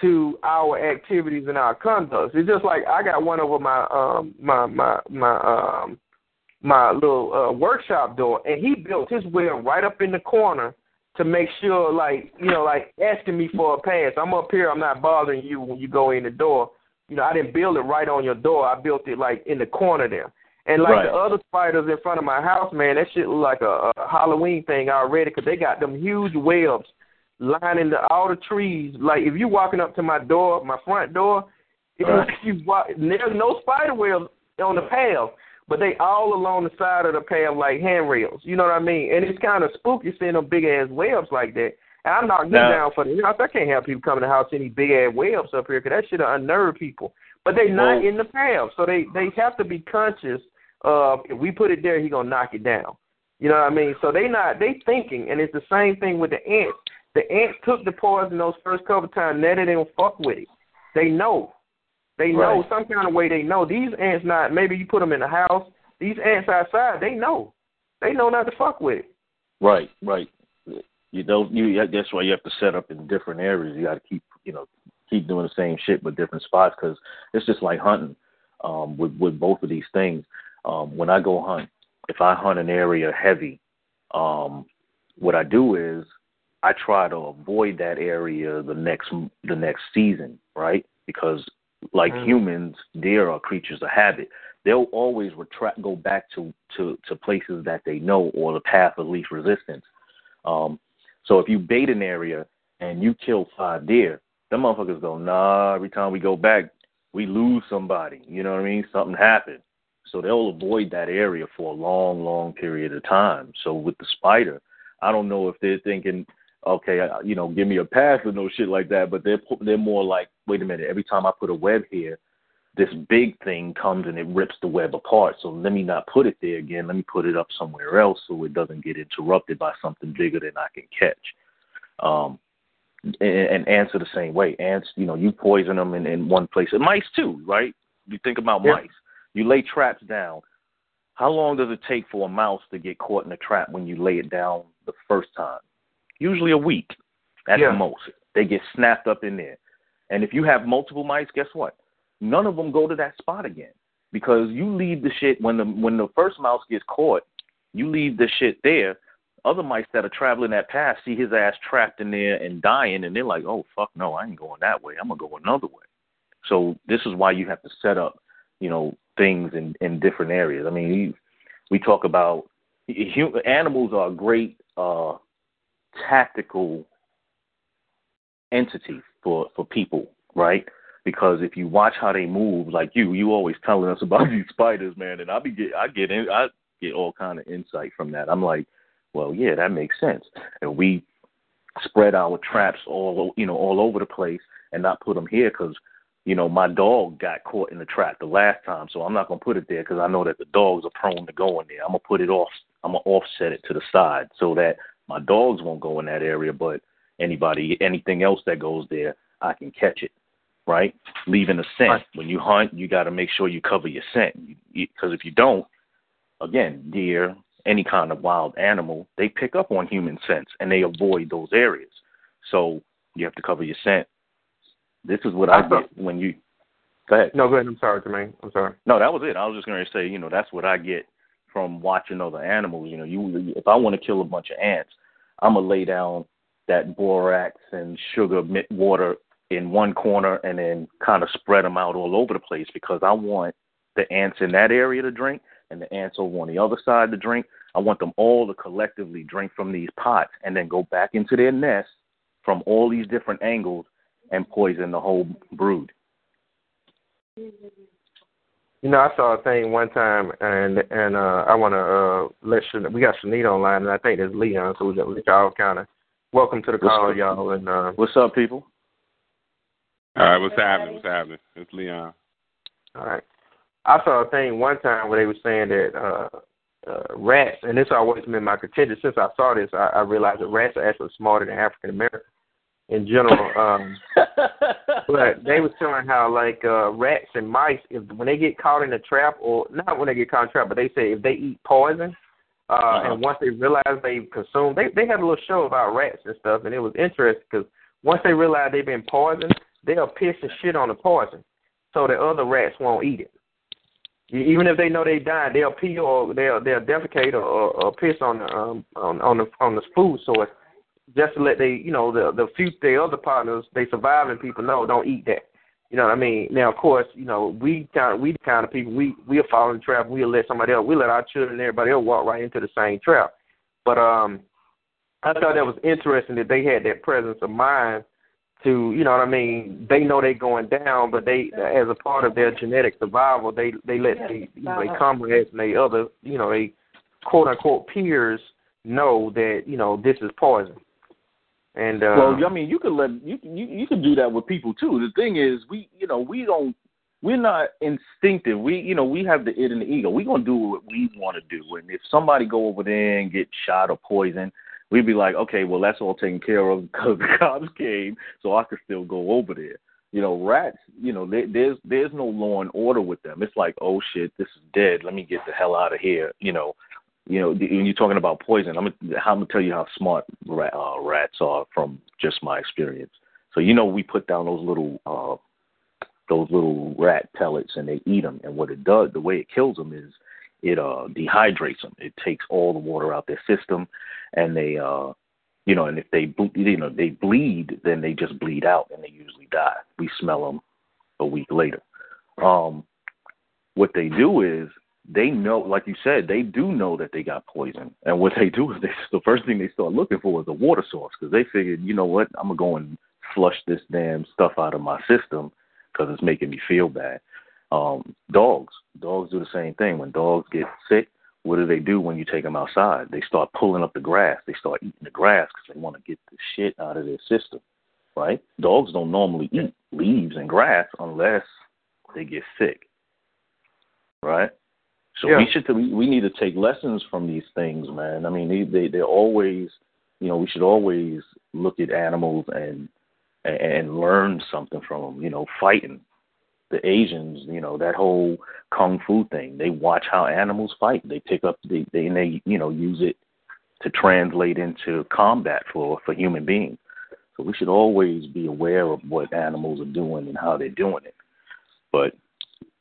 to our activities and our conduct. It's just like I got one over my um my my my um my little uh, workshop door, and he built his web right up in the corner to make sure, like you know, like asking me for a pass. I'm up here. I'm not bothering you when you go in the door. You know, I didn't build it right on your door. I built it like in the corner there. And like right. the other spiders in front of my house, man, that shit look like a, a Halloween thing already because they got them huge webs lining the, all the trees. Like if you walking up to my door, my front door, right. if you walk, there's no spider webs on the path but they all along the side of the path like handrails. You know what I mean? And it's kind of spooky seeing them big ass webs like that. And I knocked them down for the. Know, I can't have people coming to the house any big ass webs up here because that shit unnerve people. But they're not well, in the path, so they they have to be conscious of if we put it there, he gonna knock it down. You know what I mean? So they not they thinking, and it's the same thing with the ants. The ants took the poison those first couple times, now they don't fuck with it. They know. They know right. some kind of way. They know these ants. Not maybe you put them in the house. These ants outside. They know. They know not to fuck with it. Right, right. You don't. You that's why you have to set up in different areas. You got to keep you know keep doing the same shit but different spots because it's just like hunting um, with with both of these things. Um, when I go hunt, if I hunt an area heavy, um, what I do is I try to avoid that area the next the next season, right? Because like mm. humans, deer are creatures of habit. They'll always retract, go back to, to, to places that they know or the path of least resistance. Um, so if you bait an area and you kill five deer, them motherfuckers go, nah, every time we go back, we lose somebody. You know what I mean? Something happened. So they'll avoid that area for a long, long period of time. So with the spider, I don't know if they're thinking okay, you know, give me a pass or no shit like that. But they're they're more like, wait a minute, every time I put a web here, this big thing comes and it rips the web apart. So let me not put it there again. Let me put it up somewhere else so it doesn't get interrupted by something bigger than I can catch. Um, and, and are the same way. Ants, you know, you poison them in, in one place. And mice too, right? You think about yeah. mice. You lay traps down. How long does it take for a mouse to get caught in a trap when you lay it down the first time? Usually a week at yeah. the most. They get snapped up in there. And if you have multiple mice, guess what? None of them go to that spot again because you leave the shit when the when the first mouse gets caught, you leave the shit there. Other mice that are traveling that path see his ass trapped in there and dying, and they're like, "Oh fuck, no, I ain't going that way. I'm gonna go another way." So this is why you have to set up, you know, things in in different areas. I mean, we talk about animals are great uh, tactical entity for for people, right? Because if you watch how they move, like you, you always telling us about (laughs) these spiders, man, and I be get I get in, I get all kind of insight from that. I'm like, well, yeah, that makes sense, and we spread our traps all you know all over the place and not put them here because you know my dog got caught in the trap the last time, so I'm not gonna put it there because I know that the dogs are prone to going there. I'm gonna put it off. I'm gonna offset it to the side so that my dogs won't go in that area, but anybody, anything else that goes there, I can catch it. Right? Leaving a scent. Right. When you hunt, you got to make sure you cover your scent because if you don't, again, deer, any kind of wild animal, they pick up on human scents and they avoid those areas. So you have to cover your scent. This is what I, I get when you. Go ahead. No, go ahead. I'm sorry, Jermaine. I'm sorry. No, that was it. I was just going to say, you know, that's what I get from watching other animals. You know, you if I want to kill a bunch of ants, I'm gonna lay down that borax and sugar water in one corner and then kind of spread them out all over the place because I want the ants in that area to drink and the ants over on the other side to drink. I want them all to collectively drink from these pots and then go back into their nest from all these different angles and poison the whole brood. Mm-hmm. You know, I saw a thing one time, and and uh, I want to uh, let Shan- we got Shanita online, and I think there's Leon, so we got y'all kind of welcome to the call, What's y'all. And uh, What's up, people? All right, what's happening? What's happening? It's Leon. all right, I saw a thing one time where they were saying that uh, uh, rats, and this always been my contention since I saw this. I, I realized that rats are actually smarter than African Americans in general. Um, (laughs) but they was showing how like uh, rats and mice, if when they get caught in a trap, or not when they get caught in a trap, but they say if they eat poison, uh, Uh-huh. and once they realize they consume, they they had a little show about rats and stuff, and it was interesting because once they realize they've been poisoned, they'll piss and shit on the poison, so the other rats won't eat it. Even if they know they died, they'll pee or they'll they'll defecate or, or, or piss on the um on on the on the food source just to let they you know the the few the other partners they surviving people know don't eat that. You know what I mean? Now of course you know we kind of we the kind of people we we'll fall in the trap. We'll let somebody else. We let our children and everybody else walk right into the same trap. But um, I thought that was interesting that they had that presence of mind to you know what I mean. They know they going down, but they as a part of their genetic survival, they they let the you know, they comrades and they other you know they quote unquote peers know that you know this is poison. And uh, well, I mean, you could let you you you could do that with people too. The thing is, we you know we don't we're not instinctive. We you know we have the id and the ego. We're gonna do what we want to do. And if somebody go over there and get shot or poisoned, we'd be like, okay, well that's all taken care of (laughs) because the cops came, so I could still go over there. You know, rats. You know, they, there's there's no law and order with them. It's like, oh shit, this is dead. Let me get the hell out of here. You know, you know, when you're talking about poison, I'm gonna, I'm gonna tell you how smart rat, uh, rats are from just my experience. So you know, we put down those little uh, those little rat pellets and they eat them. And what it does, the way it kills them is it uh, dehydrates them. It takes all the water out their system, and they uh, you know, and if they ble- you know they bleed, then they just bleed out and they usually die. We smell them a week later. Um, what they do is they know, like you said, they do know that they got poison, and what they do is they the first thing they start looking for is a water source because they figured, you know what, I'm gonna go and flush this damn stuff out of my system because it's making me feel bad. Um, dogs, dogs do the same thing. When dogs get sick, what do they do when you take them outside? They start pulling up the grass. They start eating the grass because they want to get the shit out of their system, right? Dogs don't normally eat leaves and grass unless they get sick, right? So Yeah. we should we, we need to take lessons from these things, man. I mean, they, they they're always, you know, we should always look at animals and and, and learn something from them. You know, fighting the Asians, you know, that whole kung fu thing. They watch how animals fight. They pick up the they and they you know use it to translate into combat for for human beings. So we should always be aware of what animals are doing and how they're doing it. But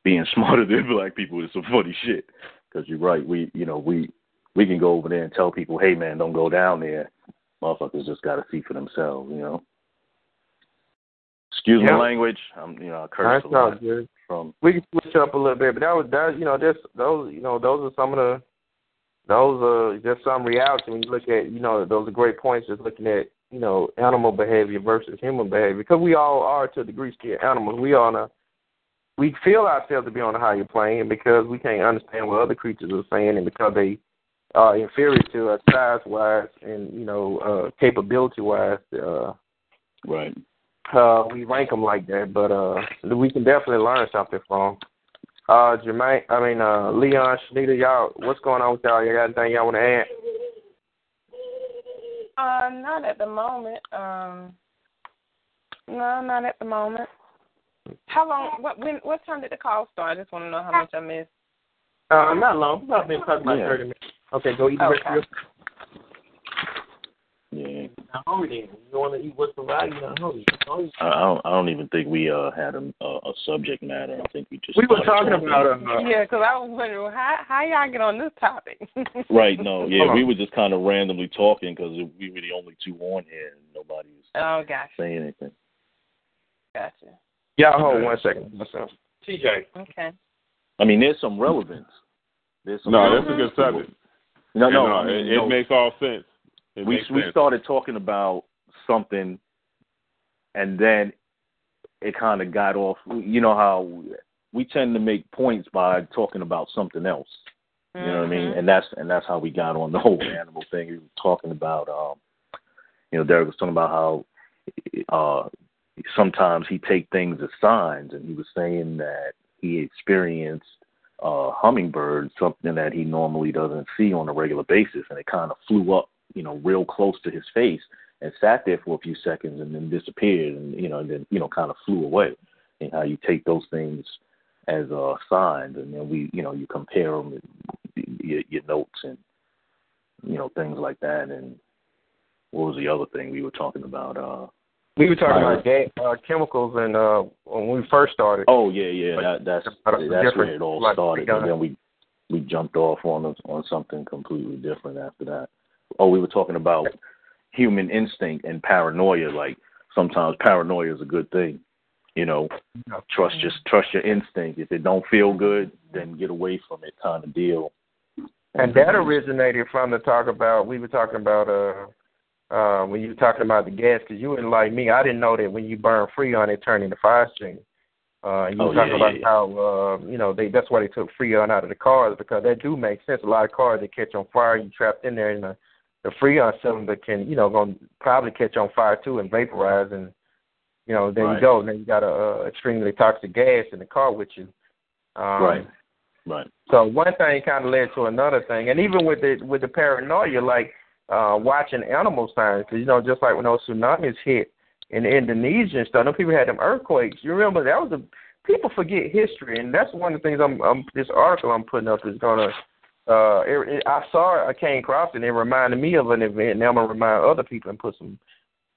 being (laughs) smarter than black people is some funny shit. Because you're right, we you know we we can go over there and tell people, hey man, don't go down there. Motherfuckers just got to see for themselves, you know. Excuse Yeah. my language. I'm you know I curse that's a lot all good. from We can switch up a little bit, but that was that you know just those you know those are some of the those are just some reality when you look at you know those are great points just looking at you know animal behavior versus human behavior because we all are to a degree still animals. We are on a we feel ourselves to be on a higher plane because we can't understand what other creatures are saying and because they are inferior to us size wise and you know uh capability wise uh right. uh, we rank them like that, but uh, we can definitely learn something from. 'em. Uh, Jermaine, I mean uh, Leon, Shanita, y'all, what's going on with y'all? You got anything y'all want to add? Uh, not at the moment. Um, no, not at the moment. How long? What? When? What time did the call start? I just want to know how much I missed. Uh, not long. I've been talking about Yeah. thirty minutes. Okay, go eat the rest Okay. your. Yeah. not hungry then. You want to eat what's provided, you're not hungry. hungry. I I don't, I don't even think we uh had a, a, a subject matter. I think we just We were talking about uh, Yeah, 'cause I was wondering how how y'all get on this topic. (laughs) right. No, yeah, we were just kind of randomly talking because we were the only two on here and nobody was Oh, gotcha, saying anything. gotcha. Y'all hold one second. Myself. TJ. Okay. I mean, there's some relevance. There's some No, that's a good subject. No, And, no, I mean, it, no, it makes all sense. It we we sense. started talking about something, and then it kind of got off. You know how we tend to make points by talking about something else. You know what I mean? Mhm. And that's and that's how we got on the whole animal thing. We were talking about, um, you know, Derek was talking about how uh, sometimes he take things as signs, and he was saying that he experienced uh, hummingbird, something that he normally doesn't see on a regular basis, and it kind of flew up, you know, real close to his face and sat there for a few seconds and then disappeared, and you know, and then you know, kind of flew away. And how you take those things as uh, signs, and then we, you know, you compare them, your, your notes, and you know, things like that. And what was the other thing we were talking about? Uh, We were talking Right. about ga- uh, chemicals and uh, when we first started. Oh yeah, yeah. That, that's that's where it all like, started, and then we we jumped off on on something completely different after that. Oh, we were talking about human instinct and paranoia. Like sometimes paranoia is a good thing. You know, trust your trust your instinct. If it don't feel good, then get away from it, kind of deal. And that originated from the talk about we were talking about uh uh when you were talking about the gas because you wouldn't like me. I didn't know that when you burn freon it turned into fire stream. Uh, you Oh, were talking yeah, about yeah, how uh, you know they that's why they took freon out of the cars because that do make sense. A lot of cars that catch on fire, you trapped in there, and the the freon cylinder can you know going to probably catch on fire too and vaporize, and you know there Right. you go. And then you got a, uh extremely toxic gas in the car with you. Um, Right. Right. so one thing kind of led to another thing, and even with the with the paranoia, like uh, watching animal signs, because you know, just like when those tsunamis hit in Indonesia and stuff, no people had them earthquakes. You remember that was a people forget history, and that's one of the things I'm, I'm this article I'm putting up is gonna. Uh, it, it, I saw I came across it, and it reminded me of an event. Now I'm gonna remind other people and put some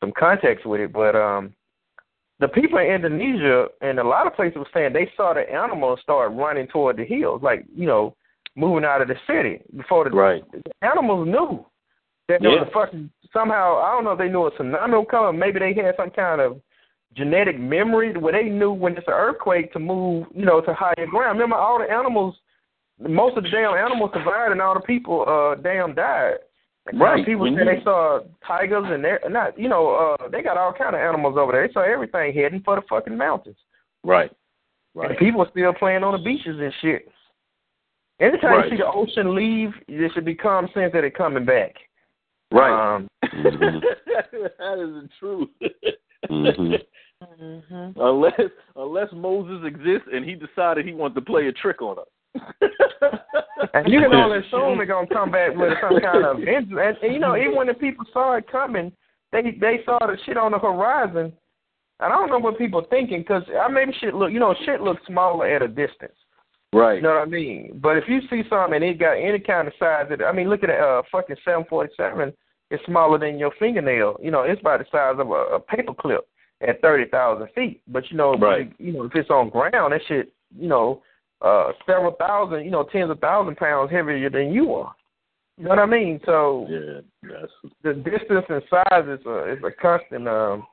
some context with it, but um the people in Indonesia and a lot of places were saying they saw the animals start running toward the hills, like you know, moving out of the city before the, Right. the animals knew that there was Yeah. a fucking somehow I don't know if they knew a tsunami was coming, maybe they had some kind of genetic memory where they knew when it's an earthquake to move, you know, to higher ground. Remember all the animals most of the damn animals survived and all the people uh damn died. Right. People When say you- they saw tigers and they're not you know, uh they got all kind of animals over there. They saw everything heading for the fucking mountains. Right. And Right. people are still playing on the beaches and shit. Anytime Right. you see the ocean leave, there should be common sense that it's coming back. Right. Um, (laughs) (laughs) that is the truth. Mhm. Mhm. unless unless Moses exists and he decided he wanted to play a trick on us. and (laughs) you can only assume they're gonna come back with some kind of vengeance. And, and you know, even when the people saw it coming, they they saw the shit on the horizon. And I don't know what people thinking because I maybe shit look, you know, shit looks smaller at a distance. Right. You know what I mean? But if you see something and it got any kind of size, that I mean, look at a uh, fucking seven forty seven. It's smaller than your fingernail. You know, it's about the size of a, a paper clip at thirty thousand feet. But you know, Right. you know, if it's on ground, that shit, you know, uh, several thousand, you know, tens of thousand pounds heavier than you are. You know what I mean? So Yeah, that's the distance and size is a is a constant um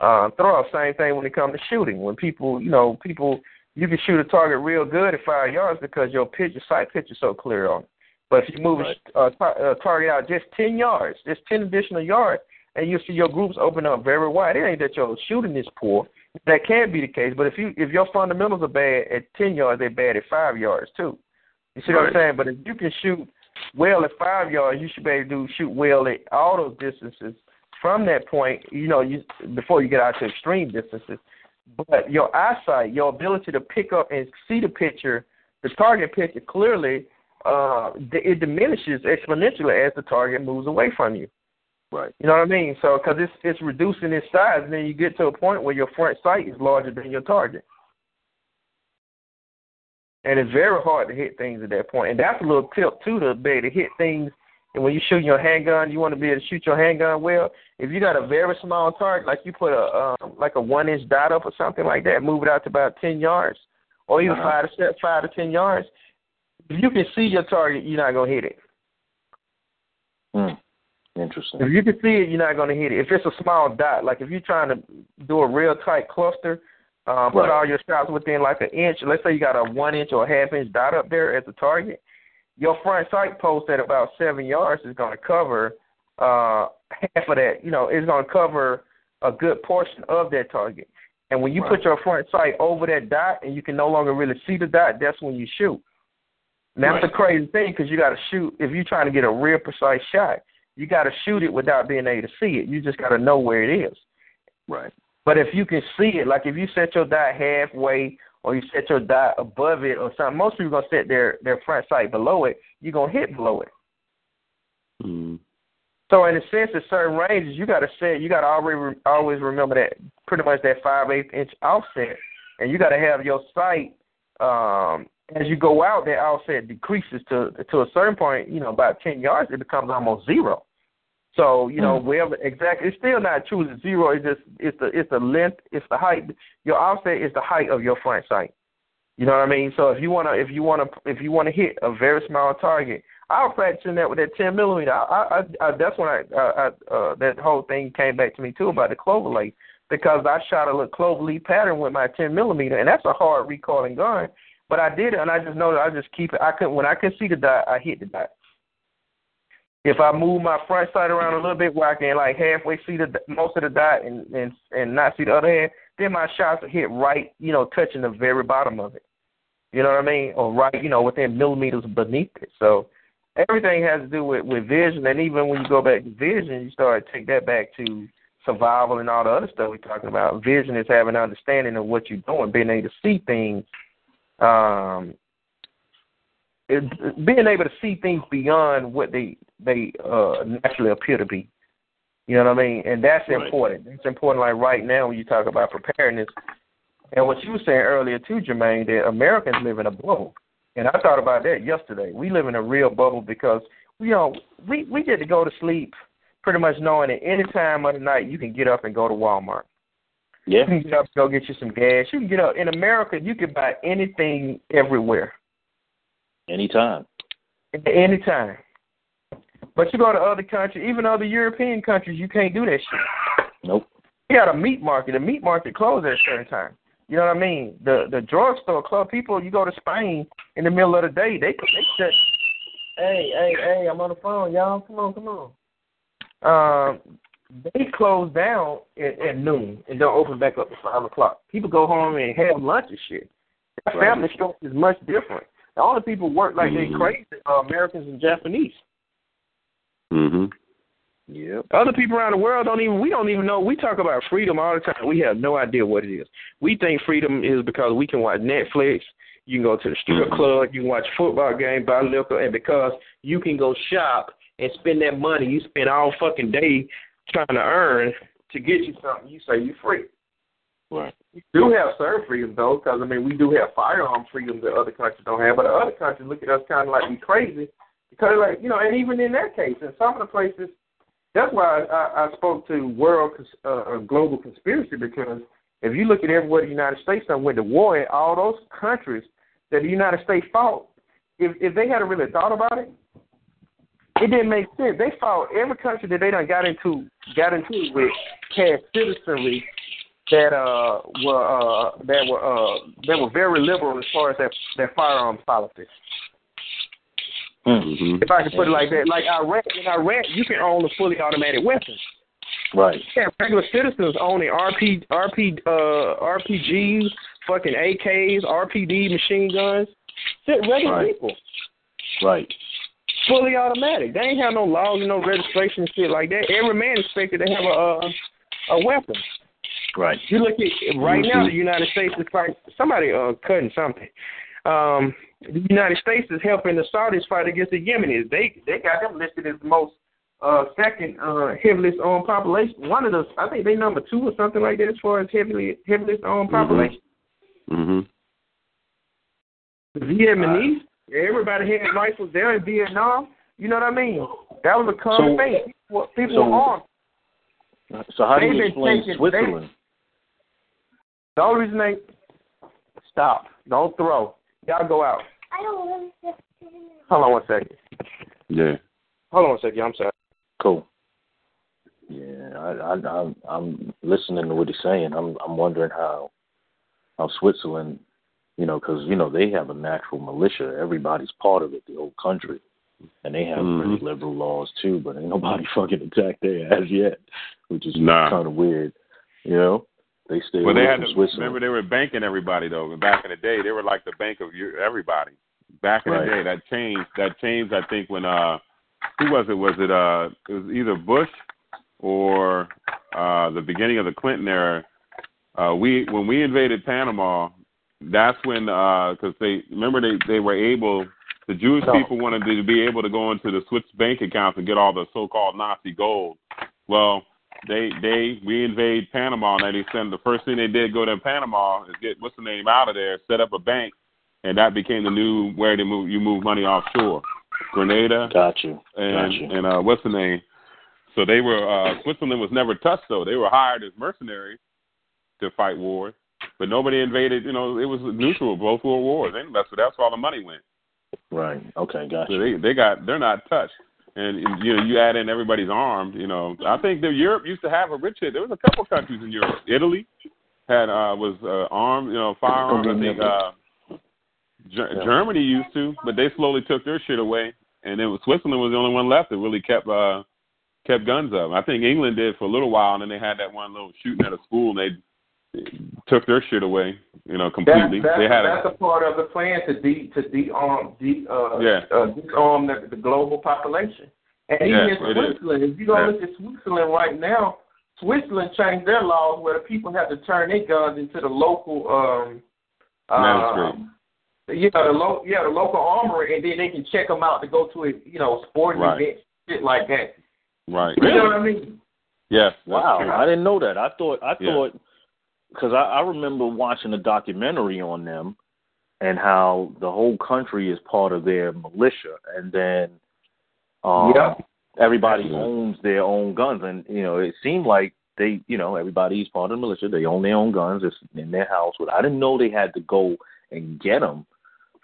uh throw off. Same thing when it comes to shooting. When people you know, people you can shoot a target real good at five yards because your picture sight picture's so clear on it. But if you move Right. a uh, tar- uh, target out just ten yards, just ten additional yards, and you see your groups open up very wide. It ain't that your shooting is poor. That can be the case, but if you if your fundamentals are bad at ten yards, they're bad at five yards too. You see what I'm saying? But if you can shoot well at five yards, you should be able to do, shoot well at all those distances. From that point, you know, you before you get out to extreme distances. But your eyesight, your ability to pick up and see the picture, the target picture clearly, uh, it diminishes exponentially as the target moves away from you. right. You know what I mean? So because it's it's reducing its size, and then you get to a point where your front sight is larger than your target, and it's very hard to hit things at that point. And that's a little tip too to be able to hit things and when you shoot your handgun, you want to be able to shoot your handgun well. If you got a very small target, like you put a um, like a one inch dot up or something like that, move it out to about ten yards, or even Uh-huh. five to five to ten yards. If you can see your target, you're not gonna hit it. Hmm. Interesting. If you can see it, you're not gonna hit it. If it's a small dot, like if you're trying to do a real tight cluster, um, put all your shots within like an inch. Let's say you got a one inch or a half inch dot up there as a target. Your front sight post at about seven yards is going to cover uh, (laughs) half of that. You know, it's going to cover a good portion of that target. And when you Right. put your front sight over that dot and you can no longer really see the dot, that's when you shoot. And that's Right. the crazy thing because you got to shoot. If you're trying to get a real precise shot, you got to shoot it without being able to see it. You just got to know where it is. Right. But if you can see it, like if you set your dot halfway or you set your dot above it or something, most people gonna set their their front sight below it. You're gonna hit below it. Mm-hmm. So in a sense, at certain ranges, you gotta set. You gotta always always remember that pretty much that five eighth inch offset, and you gotta have your sight. Um, as you go out, that offset decreases to to a certain point. You know, about ten yards, it becomes almost zero. So you know, Mm. wherever exactly, it's still not truly zero. It's just it's the it's the length, it's the height. Your offset is the height of your front sight. You know what I mean? So if you wanna if you wanna if you wanna hit a very small target, I was practicing that with that ten millimeter. I, I, I that's when I, uh, I uh, that whole thing came back to me too about the clover leaf because I shot a little clover leaf pattern with my ten millimeter, and that's a hard recoiling gun. But I did it, and I just know that I just keep it. I could when I could see the dot, I hit the dot. If I move my front sight around a little bit where I can like halfway see the most of the dot and and and not see the other hand, then my shots hit right, you know, touching the very bottom of it. You know what I mean? Or right, you know, within millimeters beneath it. So everything has to do with with vision, and even when you go back to vision, you start to take that back to survival and all the other stuff we're talking about. Vision is having an understanding of what you're doing, being able to see things. Um, it, being able to see things beyond what they they uh, naturally appear to be. You know what I mean? And that's Right. important. It's important. Like right now, when you talk about preparedness, and what you were saying earlier too, Jermaine, that Americans live in a bubble. And I thought about that yesterday. We live in a real bubble because you know we we get to go to sleep pretty much knowing that any time of the night you can get up and go to Walmart. Yeah. You can get up and go get you some gas. You can get up in America. You can buy anything everywhere, Anytime. at any time. But you go to other countries, even other European countries, you can't do that shit. Nope. You got a meat market. The meat market closes at a certain time. You know what I mean? The the drugstore club people. You go to Spain in the middle of the day. They they shut. Hey hey hey! I'm on the phone, y'all. Come on come on. Um, they close down at, at noon and don't open back up at five o'clock. People go home and have lunch and shit. That Right. family structure is much different. All the only people work like they Mhm. crazy are Americans and Japanese. Mm-hmm. Yep. Other people around the world don't even we don't even know. We talk about freedom all the time. We have no idea what it is. We think freedom is because we can watch Netflix, you can go to the strip Mhm. club, you can watch football game, buy liquor, and because you can go shop and spend that money you spend all fucking day trying to earn to get you something, you say you're free. Right. We do have certain freedoms though, because I mean we do have firearm freedoms that other countries don't have, but the other countries look at us kind of like we crazy because like you know, and even in that case, in some of the places, that's why I, I spoke to world cons- uh, global conspiracy because if you look at everywhere in the United States done went to war in all those countries that the United States fought, if if they hadn't really thought about it, it didn't make sense. They fought every country that they done got into got into with had citizenry that uh were uh that were uh that were very liberal as far as their their firearms policy. Hmm. Mm-hmm. If I can put it like that, like Iraq, in Iraq, you can own a fully automatic weapon. Right. Yeah, regular citizens owning RP, RP, uh, RPGs, fucking AKs, RPD machine guns. Shit, regular Right. people, Right. fully automatic. They ain't have no laws and no registration and shit like that. Every man expected to have a a, a weapon. Right. You look at right now, the United States is fighting. Somebody uh cutting something. Um, the United States is helping the Saudis fight against the Yemenis. They they got them listed as the most uh second uh heaviest owned population. One of the I think they number two or something like that as far as heavily heaviest owned Mhm. population. Mm-hmm. The Vietnamese, everybody had rifles there in Vietnam. You know what I mean? That was a common So- thing. People, people so- armed. So how do you explain taking- Switzerland? The only reason they stop, don't throw. Y'all go out. I don't want to. Hold on one second. Yeah. Hold on one second. I'm sorry. Cool. Yeah, I, I, I'm, I'm listening to what he's saying. I'm, I'm wondering how, how Switzerland, you know, because you know they have a natural militia. Everybody's part of it, the whole country, and they have Mhm. pretty liberal laws too. But ain't nobody (laughs) fucking attacked their ass yet, which is Nah. kind of weird. You know, they stay Well, they had to Switzerland. remember they were banking everybody though. Back in the day, they were like the bank of you- everybody. Back in Right. the day, that changed. That changed. I think when uh, who was it? Was it uh, it was either Bush or uh, the beginning of the Clinton era. Uh, we when we invaded Panama, that's when because they remember they they were able. The Jewish No. people wanted to be able to go into the Swiss bank accounts and get all the so-called Nazi gold. Well, they they we invade Panama and they send the first thing they did go to Panama is get what's the name out of there, set up a bank, and that became the new where they move you move money offshore. Grenada Got you. and Got you. and uh what's the name? So they were uh Switzerland was never touched though. They were hired as mercenaries to fight wars. But nobody invaded, you know, it was neutral both world wars. And that's that's where all the money went. Right. Okay. Got So they they got they're not touched. And you know, you add in everybody's armed. You know, I think that Europe used to have a rich hit. There was a couple countries in Europe. Italy had uh was uh, armed. You know, firearms. I think uh, Yeah. Germany used to, but they slowly took their shit away. And then Switzerland was the only one left that really kept uh kept guns up. I think England did for a little while, and then they had that one little shooting at a school, and they took their shit away. You know, completely. That, that, they had that's a, a part of the plan to de to de-arm, de, uh, Yeah. uh, disarm the, the global population. And even Yeah, in. Switzerland, if you go Yeah. look at Switzerland right now, Switzerland changed their laws where the people have to turn their guns into the local um, Magistrate. um yeah, the lo- yeah, the local armory, and then they can check them out to go to a you know sporting Right. event, shit like that. right. You know what I mean? Yes. Wow, true. I didn't know that. I thought I Yeah. thought because I, I remember watching a documentary on them and how the whole country is part of their militia, and then um, Yeah. everybody Yeah. owns their own guns, and you know it seemed like they, you know, everybody's part of the militia. They own their own guns. It's in their house. But I didn't know they had to go and get them.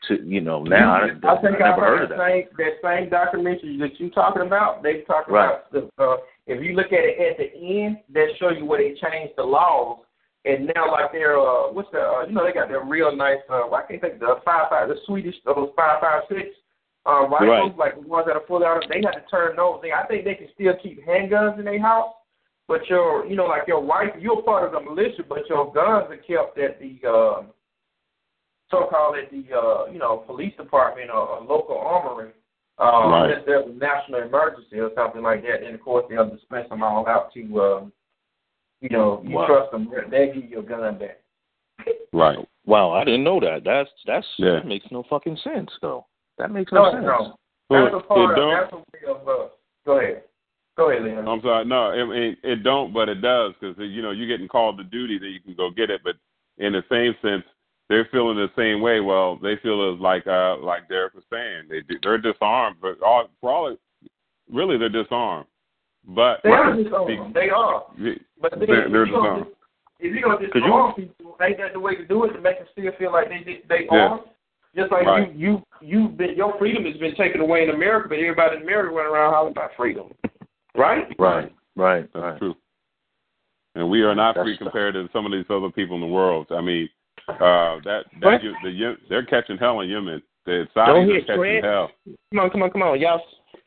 To you know now I, I think I I never heard of that that. same that same documentary that you're talking about. They talk Right. about the uh, if you look at it at the end, they show you where they changed the laws, and now like they're uh, what's the uh, you know they got their real nice uh, I can't think the five five the Swedish those five five six uh, rifles Right. like the ones that are fully out. They had to turn those. in. I think they can still keep handguns in their house, but your you know like your wife you're part of the militia, but your guns are kept at the. Uh, so-called at the uh, you know police department or, or local armory. Um, Right. Unless there's a national emergency or something like that, then of course they'll dispense them all out to um, you know you Wow. trust them. They'll give you your gun back. Right. Wow, I didn't know that. That's that's Yeah. that makes no fucking sense though. That makes no, No, sense. no. Well, That's a part it of don't- that's a way of uh, go ahead. Go ahead, Leon. I'm sorry. No, it, it, it don't, but it does because you know you're getting called to duty that you can go get it. But in the same sense, they're feeling the same way. Well, they feel as like uh like Derek was saying, they they're disarmed, but all for all really they're disarmed. But They are (laughs) disarmed. They are. But then They're- they're if you're gonna disarmed. dis- if you're gonna Could you- people, ain't that the way to do it to make them still feel like they they, they Yeah. armed? Just like Right. you you you've been your freedom has been taken away in America, but everybody in America running around hollering about freedom, (laughs) right? Right, right, That's right. true. And we are not That's free the- compared to some of these other people in the world. I mean, uh, that that What? the Ye- they're catching hell in Yemen. The Don't Saudis hit are catching Fred. hell. Come on, come on, come on, y'all.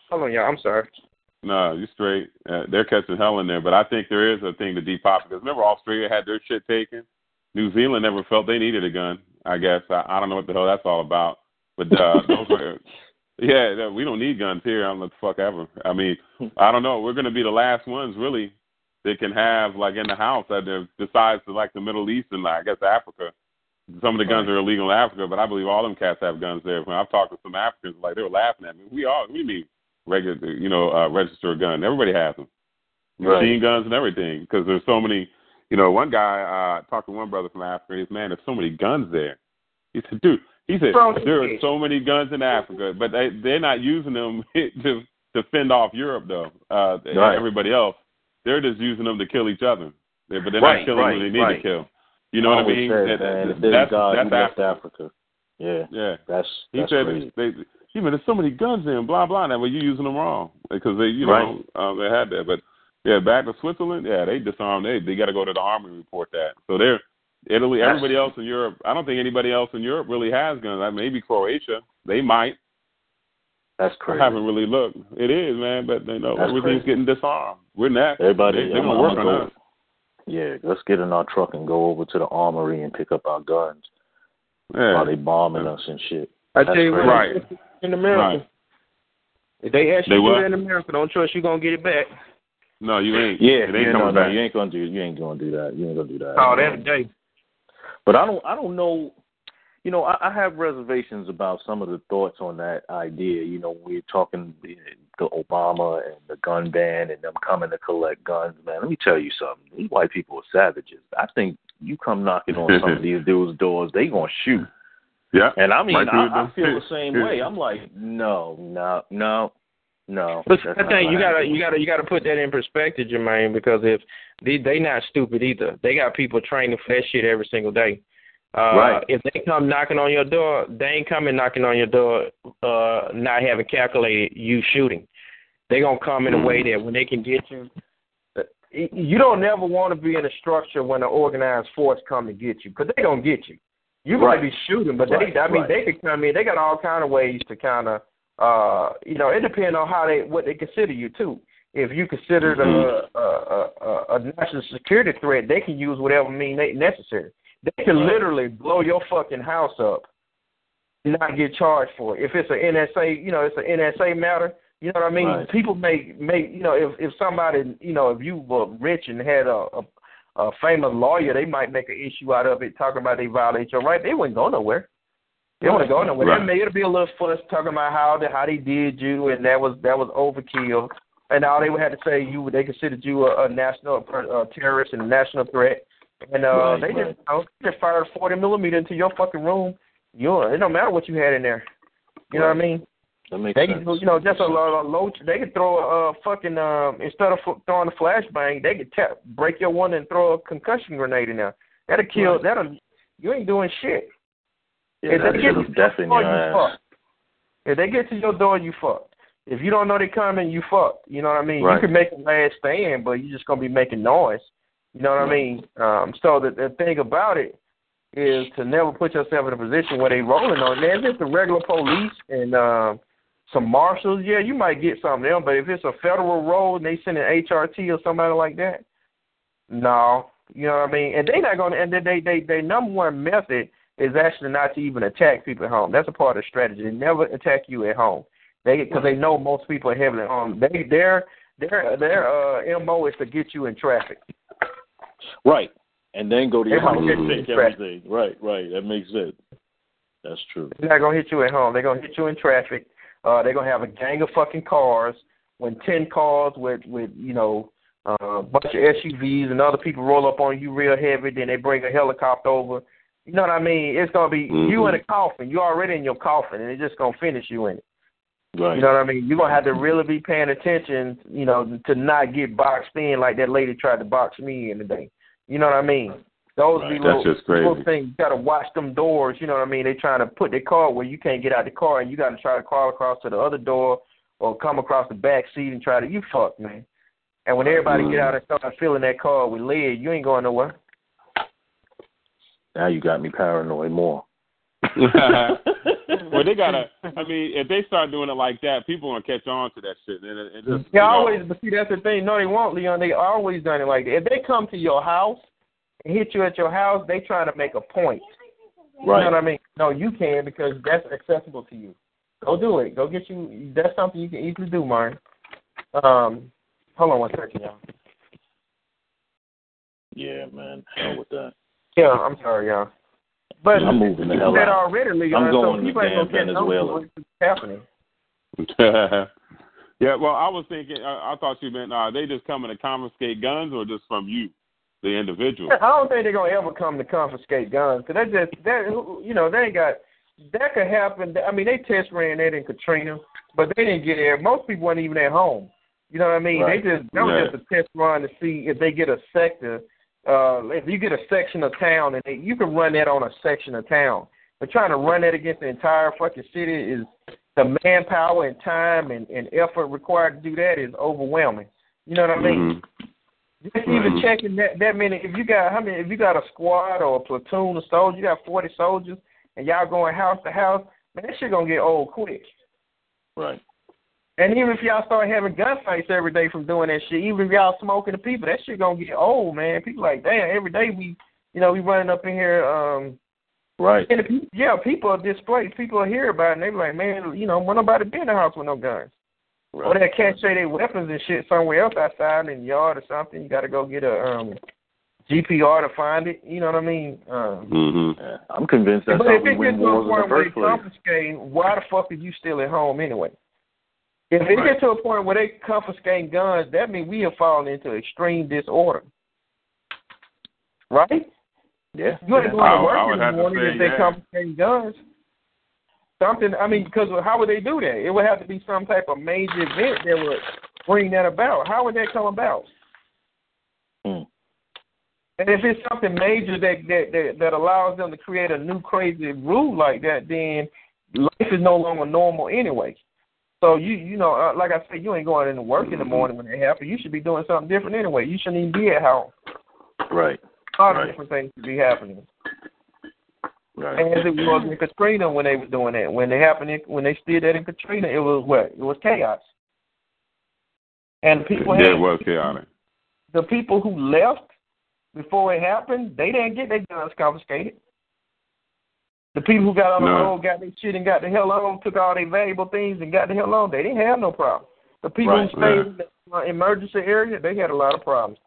Hold on, y'all. I'm sorry. No, you straight. Uh, they're catching hell in there, but I think there is a thing to depop because remember Australia had their shit taken. New Zealand never felt they needed a gun. I guess I, I don't know what the hell that's all about, but uh, (laughs) those are. Yeah, we don't need guns here. I don't know the fuck ever. I mean, (laughs) I don't know. We're going to be the last ones really that can have like in the house that they're- to like the Middle East and like, I guess Africa. Some of the guns are illegal in Africa, but I believe all them cats have guns there. When I've talked to some Africans, like they were laughing at me. We all we need regular, you know, uh, register a gun. Everybody has them, Right. machine guns and everything. Because there's so many. You know, one guy uh, talked to one brother from Africa. He said, "Man, there's so many guns there." He said, "Dude," he said, "There are so many guns in Africa, but they they're not using them (laughs) to to fend off Europe though. Uh, Right. Everybody else, they're just using them to kill each other. They- But they're Right, not killing right, when they need to kill. You know what I mean? Said, That- man, that- that's that's Africa. Africa. Yeah, Yeah. that's He that's said crazy. they, they even there's so many guns in blah blah That but you're using them wrong because they you Right. know um, they had that. But yeah, back to Switzerland, yeah, they disarmed. They they got to go to the army and report that. So they're Italy. That's- Everybody else in Europe, I don't think anybody else in Europe really has guns. Like maybe Croatia, they might. That's I crazy. haven't really looked. It is man, but they know That's everything's crazy. getting disarmed. We're next. Everybody, they, I'm- gonna work gonna on go- us. Yeah, let's get in our truck and go over to the armory and pick up our guns Yeah. while they bombing us and shit. I tell you what, Right. in America, Right. if they ask you They to do what? in America, don't trust you gonna get it back. No, you ain't. Yeah, it ain't yeah, coming no, no, you ain't gonna do, you ain't gonna do that. You ain't gonna do that. Oh, that a day. But I don't, I don't know. You know, I, I have reservations about some of the thoughts on that idea. You know, we're talking the, the Obama and the gun ban and them coming to collect guns. Man, let me tell you something. These white people are savages. I think you come knocking on some of (laughs) these dudes' doors, they gonna shoot. Yeah. And I mean, I, I feel the same way. I'm like, no, no, no, no. But that's I not think you gotta happen. you gotta you gotta put that in perspective, Jermaine, because if they they not stupid either. They got people training for that shit every single day. Uh Right. if they come knocking on your door, they ain't coming knocking on your door uh not having calculated you shooting. They gonna come in a way Mm-hmm. that when they can get you uh, you don't never want to be in a structure when an organized force come to get you, because they gonna get you. You might Right. be shooting, but Right, they I mean right. they could come in. They got all kind of ways to kind of uh you know it depends on how they what they consider you too. If you consider Mm-hmm. a, a, a, a national security threat, they can use whatever mean they necessary. They can literally blow your fucking house up and not get charged for it. If it's an NSA, you know, it's an NSA matter. You know what I mean? Right. People make make you know if if somebody you know if you were rich and had a, a a famous lawyer, they might make an issue out of it, talking about they violate your right. They wouldn't go nowhere. They wouldn't go nowhere. Right. They may it'll be a little fuss talking about how they how they did you, and that was that was overkill. And all they would have to say you they considered you a, a national a terrorist and a national threat. And uh, Right, they right. just you know, they just fired forty millimeter into your fucking room. You it don't matter what you had in there. You know what I mean? That makes They sense. can, you know, just a, low, low. They could throw a uh, fucking um instead of f- throwing a flashbang, they could tap, break your one and throw a concussion grenade in there. That'll kill. Right. That'll. You ain't doing shit. Yeah, if that they get to your door, your you ass. fucked. If they get to your door, you fucked. If you don't know they coming, you fucked. You know what I mean? Right. You can make a last stand, but you're just gonna be making noise. You know what I mean? Um, so the, the thing about it is to never put yourself in a position where they rolling on. Now, if it's the regular police and um, some marshals, yeah, you might get some of them. But if it's a federal road and they send an HRT or somebody like that, no. You know what I mean? And they're not gonna. And they they they, number one method is actually not to even attack people at home. That's a part of the strategy. They never attack you at home. They because they know most people are heavily armed. They their their their uh mo is to get you in traffic. Right. And then go to your house and take you in traffic. everything. Right, right. That makes sense. That's true. They're not gonna hit you at home. They're gonna hit you in traffic. Uh, they're gonna have a gang of fucking cars. When ten cars with with you know uh, a bunch of SUVs and other people roll up on you real heavy, then they bring a helicopter over. You know what I mean? It's gonna be you in a coffin. You're already in your coffin, and it's just gonna finish you in it. Right. You know what I mean? You're gonna have to really be paying attention, you know, to not get boxed in like that lady tried to box me in today. You know what I mean? Those Right. be That's little, just crazy. little things. You gotta watch them doors. You know what I mean? They trying to put their car where you can't get out the car, and you got to try to crawl across to the other door or come across the back seat and try to. You fuck, man. And when everybody get out mm. and start filling that car with lead, you ain't going nowhere. Now you got me paranoid more. (laughs) well, they gotta. I mean, if they start doing it like that, people gonna catch on to that shit. And it, it just, Yeah, you know, always. But see, that's the thing. No, they won't, Leon. They always done it like that. If they come to your house and hit you at your house, they trying to make a point. Right. You know what I mean? No, you can because that's accessible to you. Go do it. Go get you. That's something you can easily do, Martin. Um, hold on one second, y'all. Yeah, man. Hell with that. Yeah, I'm sorry, y'all. But I'm moving the hell you said out. already, Leon. I'm going so to people ain't gonna damn catch on to Venezuela. what's happening. (laughs) yeah. Well, I was thinking. I, I thought you meant uh, they just coming to confiscate guns, or just from you, the individual. I don't think they're gonna ever come to confiscate guns because they just that you know they ain't got that could happen. I mean, they test ran that in Katrina, but they didn't get there. Most people weren't even at home. You know what I mean? Right. They just that was Right. just a test run to see if they get a sector. Uh, if you get a section of town, and they, you can run that on a section of town. But trying to run that against the entire fucking city is the manpower and time and, and effort required to do that is overwhelming. You know what I mean? Mhm. Just even checking that that many. If you got how many? If you got a squad or a platoon of soldiers, you got forty soldiers, and y'all going house to house. Man, that shit gonna get old quick. Right. And even if y'all start having gunfights every day from doing that shit, even if y'all smoking the people, that shit gonna get old, man. People like, damn, every day we, you know, we running up in here. um Right. And if, yeah, people are displaced. People are here about it, and they be like, man, you know, when nobody be in the house with no guns. Or Right. they catch say their weapons and shit somewhere else outside in the yard or something. You got to go get a um GPR to find it. You know what I mean? Um, Mhm. Yeah. I'm convinced that's but how if we it win gets to a wars in the point where they first place. confiscate, why the fuck are you still at home anyway? If it Right. gets to a point where they confiscate guns, that means we have fallen into extreme disorder. Right? Yeah. You ain't yeah. going to work in the morning say, if they yeah. confiscate guns. Something, I mean, because how would they do that? It would have to be some type of major event that would bring that about. How would that come about? Hmm. And if it's something major that, that that that allows them to create a new crazy rule like that, then life is no longer normal anyway. So you you know, uh, like I said, you ain't going into work in the morning when it happens. You should be doing something different anyway. You shouldn't even be at home. Right. A lot of different things should be happening. Right. As it was in Katrina when they were doing that. When they happened, in, when they did that in Katrina, it was what? It was chaos. And the people Yeah, had, it was chaotic. the people who left before it happened, they didn't get their guns confiscated. The people who got on the No. road, got their shit and got the hell on, took all their valuable things and got the hell on. They didn't have no problem. The people Right. who stayed in the uh, emergency area, they had a lot of problems.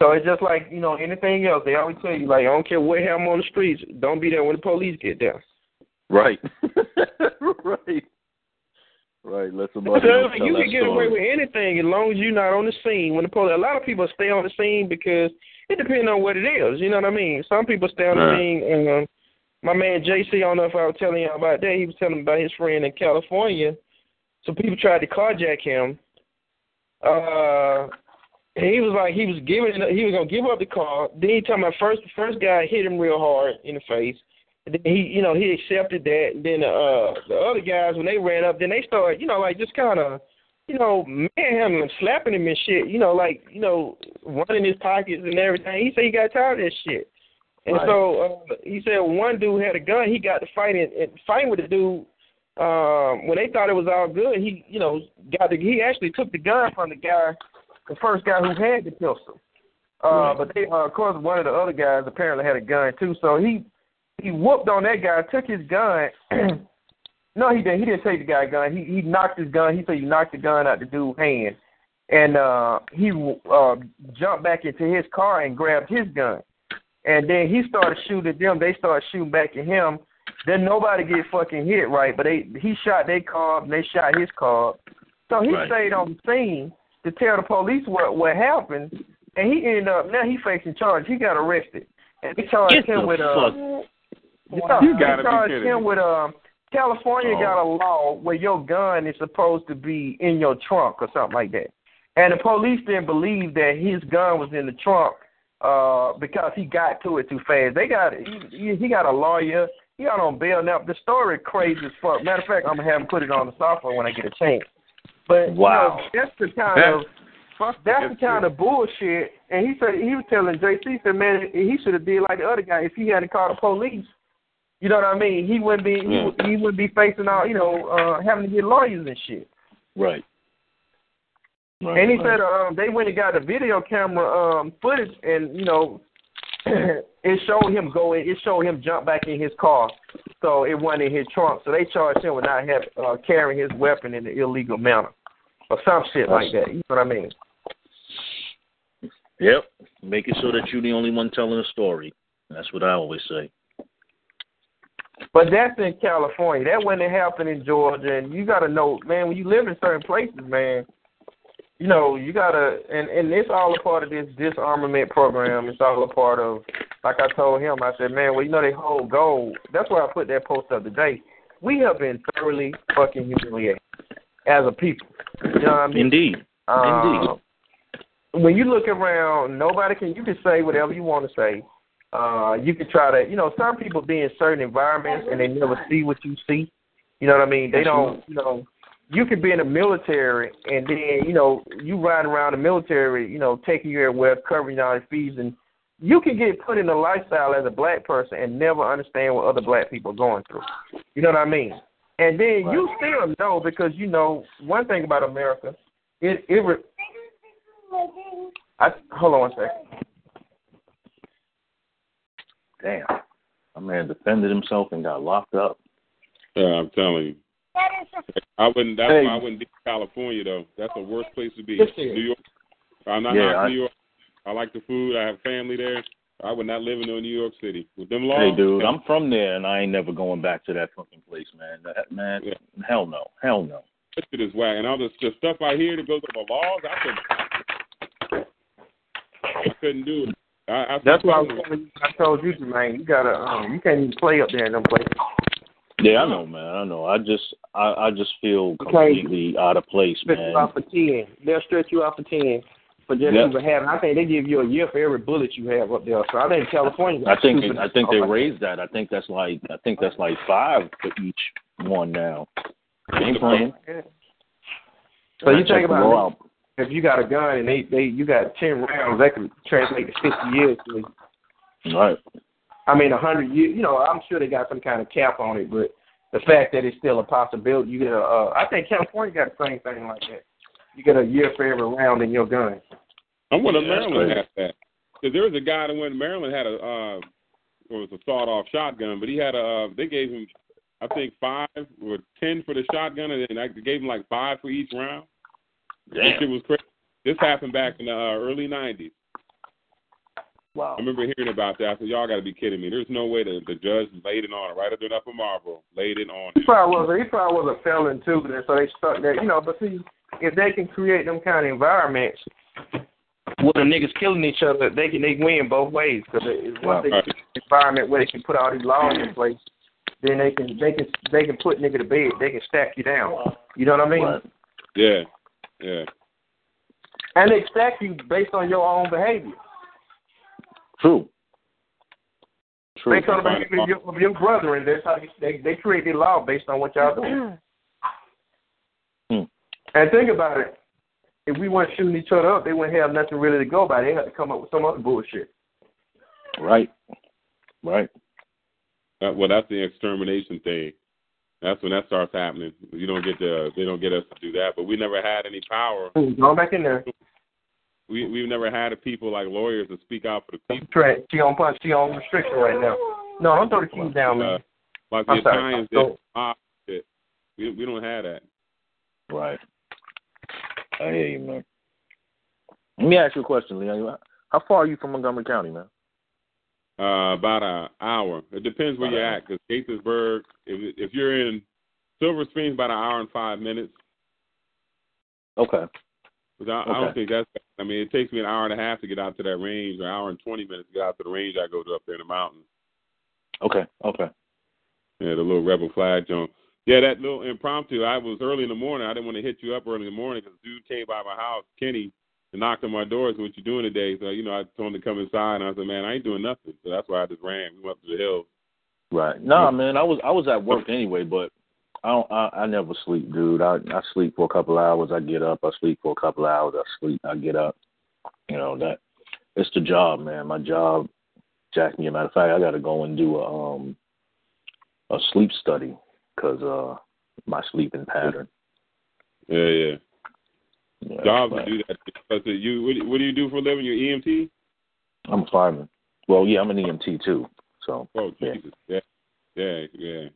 So it's just like you know anything else. They always tell you like, I don't care what happened on the streets, don't be there when the police get there. Right. (laughs) right. Right. Let somebody So, else you can get away with anything as long as you're not on the scene. When the police, a lot of people stay on the scene because it depends on what it is. You know what I mean? Some people stay on the Right. scene. And, um, my man JC, I don't know if I was telling you about that. He was telling about his friend in California. Some people tried to carjack him. Uh, he was like, he was giving, he was gonna give up the car. Then he told me first, first guy hit him real hard in the face. And then he, you know, he accepted that. And then uh, the other guys, when they ran up, then they started, you know, like just kind of, you know, manhandling, slapping him and shit. You know, like, you know, running his pockets and everything. He said he got tired of that shit. And Right. so uh, he said one dude had a gun. He got to fighting and fighting with the dude. Um, when they thought it was all good, he, you know, got the. He actually took the gun from the guy, the first guy who had the pistol. Uh, Right. But they, uh, of course, one of the other guys apparently had a gun too. So he he whooped on that guy, took his gun. (clears throat) no, he didn't. He didn't take the guy's gun. He he knocked his gun. He said he knocked the gun out the dude's hand, and uh, he uh, jumped back into his car and grabbed his gun. And then he started shooting at them. They started shooting back at him. Then nobody get fucking hit right, but they he shot their car and they shot his car. So he Right. stayed on the scene to tell the police what what happened, and he ended up now he facing charge. He got arrested, and they charged Get him the with uh, fuck. yeah, You they gotta be charged kidding him with um California Oh. got a law where your gun is supposed to be in your trunk or something like that. And the police didn't believe that his gun was in the trunk uh because he got to it too fast. They got he, he got a lawyer. He got on bail now. The story crazy as fuck. Matter of fact, I'm gonna have him put it on the Asafo when I get a chance. But Wow. you know, that's the kind of (laughs) that's the kind of bullshit. And he said he was telling JC he said, man, he should have did like the other guy if he hadn't called the police. You know what I mean? He wouldn't be he, Yeah. would- he wouldn't be facing all you know uh having to get lawyers and shit. Right. Right. And he right. said um, they went and got the video camera um, footage, and you know, (clears throat) it showed him going. It showed him jump back in his car, so it wasn't in his trunk. So they charged him with not have, uh, carrying his weapon in an illegal manner, or some shit like that. You know what I mean? Yep. Making sure that you're the only one telling the story. That's what I always say. But that's in California. That wouldn't happen in Georgia, and you got to know, man. When you live in certain places, man, you know you got to, and and it's all a part of this disarmament program. It's all a part of like I told him, I said, man, well, you know, they hold gold. That's why I put that post up today. We have been thoroughly fucking humiliated as a people. You know what I mean? Indeed. Um, Indeed. When you look around, nobody can. You can say whatever you want to say. Uh, you can try to, you know, some people be in certain environments and they never see what you see. You know what I mean? They don't, you know. You could be in the military and then, you know, you riding around the military, you know, taking you everywhere, covering all your fees, and you can get put in a lifestyle as a black person and never understand what other black people are going through. You know what I mean? And then right. you still know because you know one thing about America, it it. Re- I hold on one second. Damn, a man defended himself and got locked up. Yeah, I'm telling you. I wouldn't. That's hey. why I wouldn't be in California though. That's the worst place to be. New York. I'm not yeah, New York. I like the food. I have family there. I would not live in New York City with them laws. Hey, dude, I'm from there, and I ain't never going back to that fucking place, man. That, man, yeah. hell no, hell no. This shit is whack, and all the, the stuff I hear that goes with the laws, I couldn't, I couldn't do it. I, I That's why I, was, I told you, man, you gotta, um, you can't even play up there in them places. Yeah, I know, man. I know. I just, I, I just feel completely out of place, man. You out for ten. They'll stretch you out for ten for just yep. even having. I think they give you a year for every bullet you have up there. So I think California. I think I think they raised that. I think that's like I think that's like five for each one now. Ain't playing. So you think about it, if you got a gun and they they you got ten rounds, that could translate to fifty years. Right. I mean, a hundred years. You know, I'm sure they got some kind of cap on it, but the fact that it's still a possibility, you get a. Uh, I think California got the same thing like that. You get a year for every round in your gun. I wonder yeah, Maryland has that. Because there was a guy that went to Maryland had a uh, it was a sawed-off shotgun, but he had a. Uh, they gave him, I think, five or ten for the shotgun, and then I gave him like five for each round. Damn. It was crazy. This happened back in the uh, early '90s. Wow. I remember hearing about that. I said, "Y'all got to be kidding me! There's no way that the judge laid it on right up there up in Marlboro, laid it on." He probably was. He probably was a felon too, so they stuck there. You know, but see, if they can create them kind of environments where the niggas killing each other, they can they win both ways. Because once they get an environment where they can put all these laws in place, then they can they can they can put nigga to bed. They can stack you down. You know what I mean? Yeah, yeah. And they stack you based on your own behavior. True. True. Based on the behavior of your, of your brother, and that's how you, they they create the law based on what y'all doing. (clears throat) And think about it. If we weren't shooting each other up, they wouldn't have nothing really to go by. They had to come up with some other bullshit. Right. Right. Uh, well, that's the extermination thing. That's when that starts happening. You don't get to, they don't get us to do that. But we never had any power. Go back in there we we've never had a people like lawyers to speak out for the people. Right. She on punch. She on restriction right now. No, don't throw the keys down, man. Uh, like the I'm Italians did. Ah, we we don't have that. Right. I hear you, man. Let me ask you a question, Leon. How far are you from Montgomery County, man? Uh, about an hour. It depends where about you're at. Because Gaithersburg, if if you're in Silver Springs, about an hour and five minutes. Okay. Because I, okay. I don't think that's. I mean, it takes me an hour and a half to get out to that range, or an hour and twenty minutes to get out to the range I go to up there in the mountains. Okay. Okay. Yeah, the little rebel flag joint. Yeah, that little impromptu. I was early in the morning. I didn't want to hit you up early in the morning because dude came by my house, Kenny, and knocked on my door. Said, "What you doing today?" So you know, I told him to come inside, and I said, "Man, I ain't doing nothing." So that's why I just ran. We went up to the hills. Right. No, man. I was I was at work anyway, but I don't. I, I never sleep, dude. I I sleep for a couple hours. I get up. I sleep for a couple hours. I sleep. I get up. You know that. It's the job, man. My job jacked me. As a matter of fact, I got to go and do a um a sleep study because uh my sleeping pattern. Yeah, yeah. yeah Jobs but, do that. Because you, what, what do you do for a living? You're EMT. I'm a fireman. Well, yeah, I'm an EMT too. So. Oh Jesus! Yeah, yeah, yeah. yeah.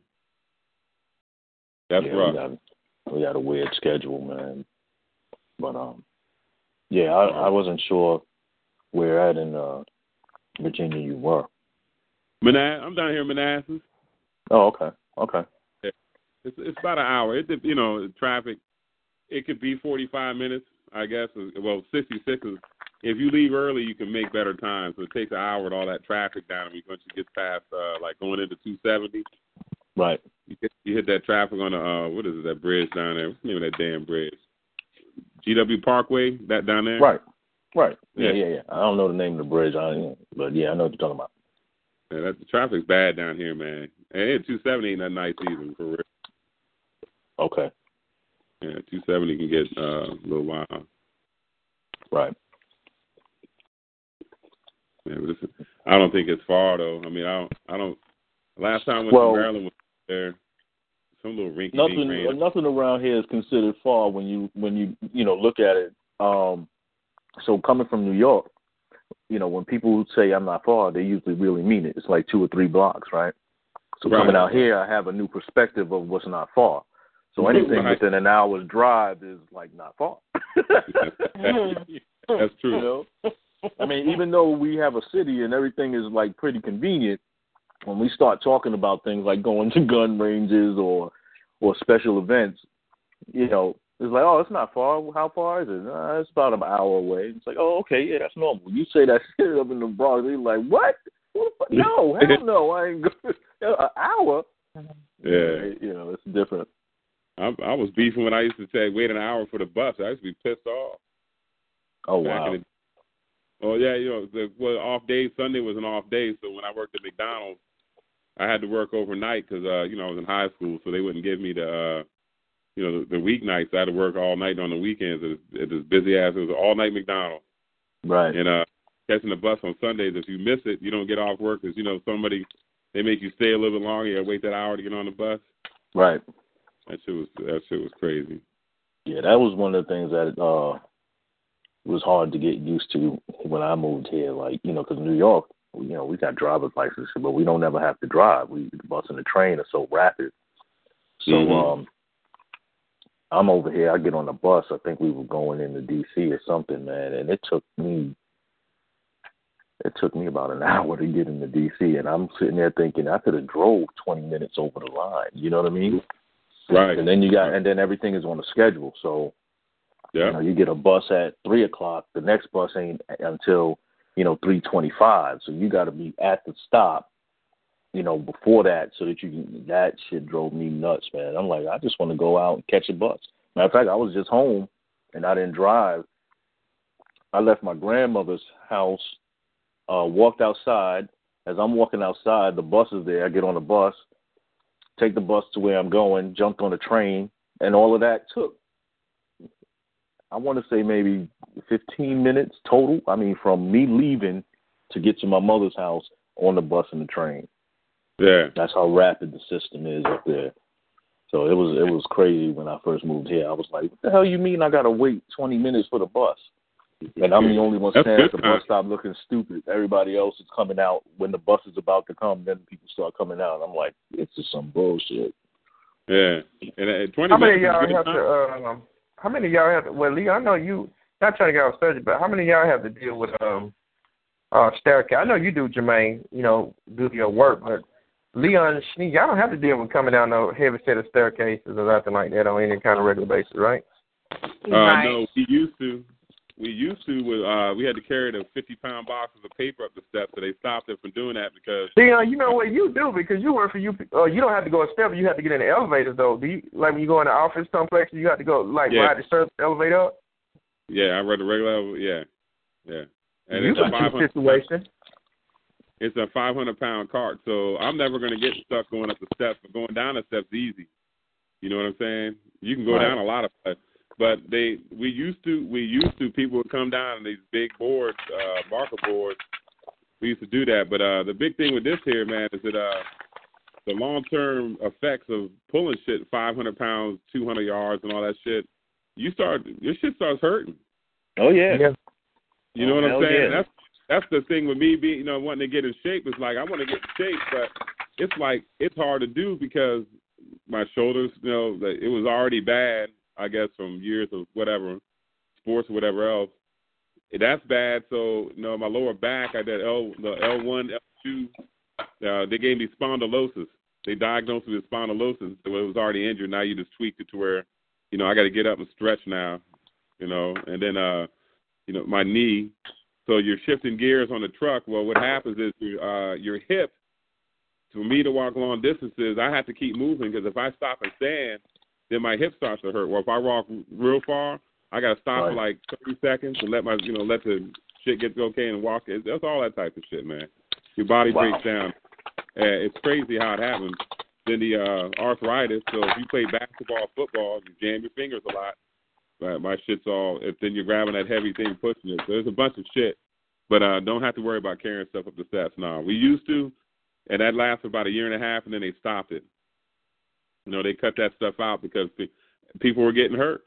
That's yeah, rough. We got, we got a weird schedule, man. But um, yeah, I, I wasn't sure where at in uh, Virginia you were. Manass, I'm down here in Manassas. Oh, okay, okay. It's it's about an hour. It you know traffic. It could be 45 minutes, I guess. Well, 66 is if you leave early, you can make better time. So it takes an hour with all that traffic down. I mean, once you get past uh, like going into 270, Right. you hit, you hit that traffic on the uh, what is it that bridge down there? What's the name of that damn bridge? GW Parkway, that down there. Right. Right. Yeah, Yeah. yeah, yeah. I don't know the name of the bridge, I, but yeah, I know what you're talking about. Yeah, that, the traffic's bad down here, man. And 270 ain't that nice either, for real. Okay. Yeah, 270 can get uh, a little wild. Right. Yeah, but I don't think it's far though. I mean, I don't. I don't. Last time I went Well- to Maryland was there. Some little rinky Nothing nothing around here is considered far when you when you you know look at it. Um so coming from New York, you know, when people say I'm not far, they usually really mean it. It's like two or three blocks, right? So Right. coming out here I have a new perspective of what's not far. So (laughs) anything Right. within an hour's drive is like not far. (laughs) That's true. You know? I mean, even though we have a city and everything is like pretty convenient, when we start talking about things like going to gun ranges or or special events, you know, it's like, oh, it's not far. How far is it? Uh, it's about an hour away. It's like, oh, okay, yeah, that's normal. You say that (laughs) shit up in the Bronx, they're like, what? Who the fuck? No, hell no, I ain't going. An hour? Yeah. you know, it's different. I, I was beefing when I used to say wait an hour for the bus. I used to be pissed off. Oh wow, the Oh yeah, you know, the well, off day Sunday was an off day, so when I worked at McDonald's, I had to work overnight because uh, you know I was in high school, so they wouldn't give me the uh, you know the, the weeknights. I had to work all night on the weekends. It was, busy ass. It was all night McDonald's, right? and uh, catching the bus on Sundays. If you miss it, you don't get off work because you know somebody they make you stay a little bit longer. You gotta wait that hour to get on the bus. Right. That shit was that shit was crazy. Yeah, that was one of the things that uh was hard to get used to when I moved here. Like, you know, because New York, you know, we got driver's license, but we don't ever have to drive. We the bus and the train are so rapid. So, Mhm. um, I'm over here. I get on the bus. I think we were going into D.C. or something, man, and it took me. It took me about an (laughs) hour to get into D.C. and I'm sitting there thinking I could have drove 20 minutes over the line. You know what I mean? Right. And then you got, and then everything is on a schedule. So Yeah. you know, you get a bus at three o'clock. The next bus ain't until you know three twenty-five. So you got to be at the stop, you know, before that, so that you can. That shit drove me nuts, man. I'm like, I just want to go out and catch a bus. Matter of fact, I was just home and I didn't drive. I left my grandmother's house, uh, walked outside. As I'm walking outside, the bus is there. I get on the bus, take the bus to where I'm going, jumped on the train, and all of that took I want to say maybe 15 minutes total. I mean, from me leaving to get to my mother's house on the bus and the train. Yeah. That's how rapid the system is up there. So it was it was crazy when I first moved here. I was like, "What the hell you mean I gotta wait 20 minutes for the bus?" And I'm the only one standing at the good bus stop looking stupid. Everybody else is coming out when the bus is about to come. Then people start coming out. I'm like, it's just some bullshit." Yeah. And at twenty How many of minutes is y'all good have time. to? Um, how many of y'all have to? Well, Lee, I know you. Not trying to get off subject, but how many of y'all have to deal with um, uh, staircase? I know you do, Jermaine. You know, do your work, but Leon and Sneak, y'all don't have to deal with coming down no heavy set of staircases or nothing like that on any kind of regular basis, right? Uh, right. No, we used to. We used to. With, uh, we had to carry the fifty-pound boxes of paper up the steps, so they stopped us from doing that because Leon, you know what you do because you work for you. Uh, you don't have to go a step. You have to get in the elevator though. Do you like when you go in the office complex? You have to go like Yeah. ride the service elevator up. yeah, I ride the regular. Yeah, yeah. And you it's a got five your situation. It's a five hundred pound cart, so I'm never going to get stuck going up the steps. But going down the steps easy. You know what I'm saying? You can go Right. down a lot of. But they, we used to, we used to. People would come down on these big boards, uh, marker boards. We used to do that. But uh, the big thing with this here, man, is that uh, the long term effects of pulling shit 500 pounds, 200 yards, and all that shit. You start, your shit starts hurting. Oh yeah. Yeah. You know Oh, what I'm saying? yeah. That's that's the thing with me being, you know, wanting to get in shape. Is like I want to get in shape, but it's like it's hard to do because my shoulders, you know, that it was already bad. I guess from years of whatever sports or whatever else. That's bad. So you know, my lower back, I did L the L one, L two. Uh, they gave me spondylosis. They diagnosed me with spondylosis. So it was already injured. Now you just tweaked it to where, you know, I got to get up and stretch now. You know, and then uh you know, my knee. So you're shifting gears on the truck. Well, what happens is your uh, your hip. For me to walk long distances, I have to keep moving because if I stop and stand, then my hip starts to hurt. Well, if I walk real far, I got to stop Right. for like 30 seconds and let my you know let the shit get okay and walk. It's, that's all that type of shit, man. Your body Wow. breaks down. Uh, it's crazy how it happens. Then the uh, arthritis. So if you play basketball, football, you jam your fingers a lot. But my shit's all. If then you're grabbing that heavy thing, pushing it. So there's a bunch of shit. But uh, don't have to worry about carrying stuff up the steps. No, we used to, and that lasted about a year and a half, and then they stopped it. You know, they cut that stuff out because people were getting hurt.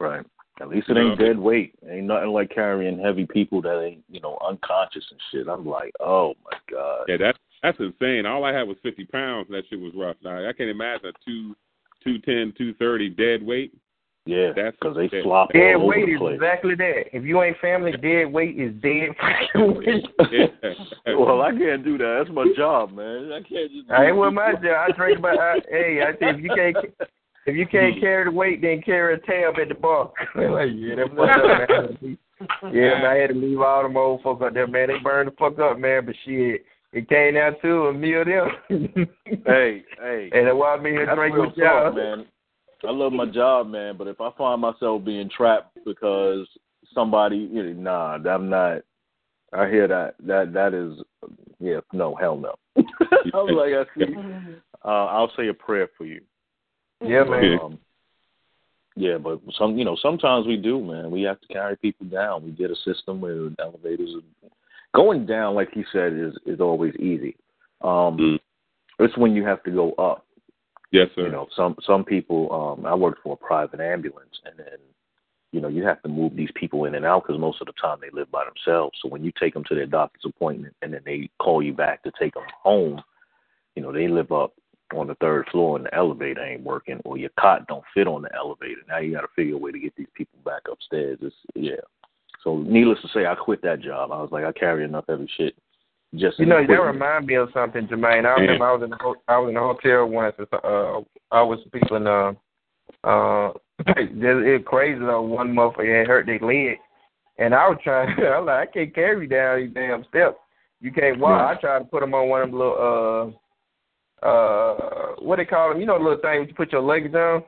Right. At least it ain't dead weight. Ain't nothing like carrying heavy people that ain't, you know, unconscious and shit. I'm like, oh my god. Yeah, that's that's insane. All I had was 50 pounds, and that shit was rough. Now I can't imagine a two, two ten, two thirty dead weight. Yeah, That's- because they that- flop Dead all over weight the is exactly that. If you ain't family, dead weight is dead (laughs) fucking weight. Well, I can't do that. That's my job, man. I can't just. I ain't with my job. I drink about. I, hey, I think if you can't if you can't mm. carry the weight, then carry a tab at the bar. (laughs) like, yeah, that's (laughs) what's up, man. Yeah, man, I had to leave all them old folk up there, man. They burned the fuck up, man. But shit, it came down to a meal them. Hey, hey. and that's why I'm here drinking with y'all. talk, man. I love my job, man, but if I find myself being trapped because somebody, you know, nah, I'm not. I hear that. That that is, yeah, no, hell no. (laughs) I'm like, I see. Uh, I'll say a prayer for you. Yeah, man. Um, yeah, but some, you know, sometimes we do, man. We have to carry people down. We get a system where elevators are going down, like he said, is is always easy. Um, Mm. It's when you have to go up. Yes, sir. You know, some some people. Um, I worked for a private ambulance, and then you know you have to move these people in and out because most of the time they live by themselves. So when you take them to their doctor's appointment, and then they call you back to take them home, you know they live up on the third floor and the elevator ain't working, or your cot don't fit on the elevator. Now you got to figure a way to get these people back upstairs. It's yeah. So needless to say, I quit that job. I was like, I carry enough heavy shit. Just You know, that remind me of something, Jermaine. I remember I was in the ho- I was in a hotel once. Uh, I was people in uh uh. (clears throat) It's crazy though. One motherfucker had hurt their leg, and I was trying. (laughs) I'm like, I can't carry you down these damn steps. You can't walk. Right. I tried to put them on one of them little uh uh what they call them. You know, the little thing you put your legs on.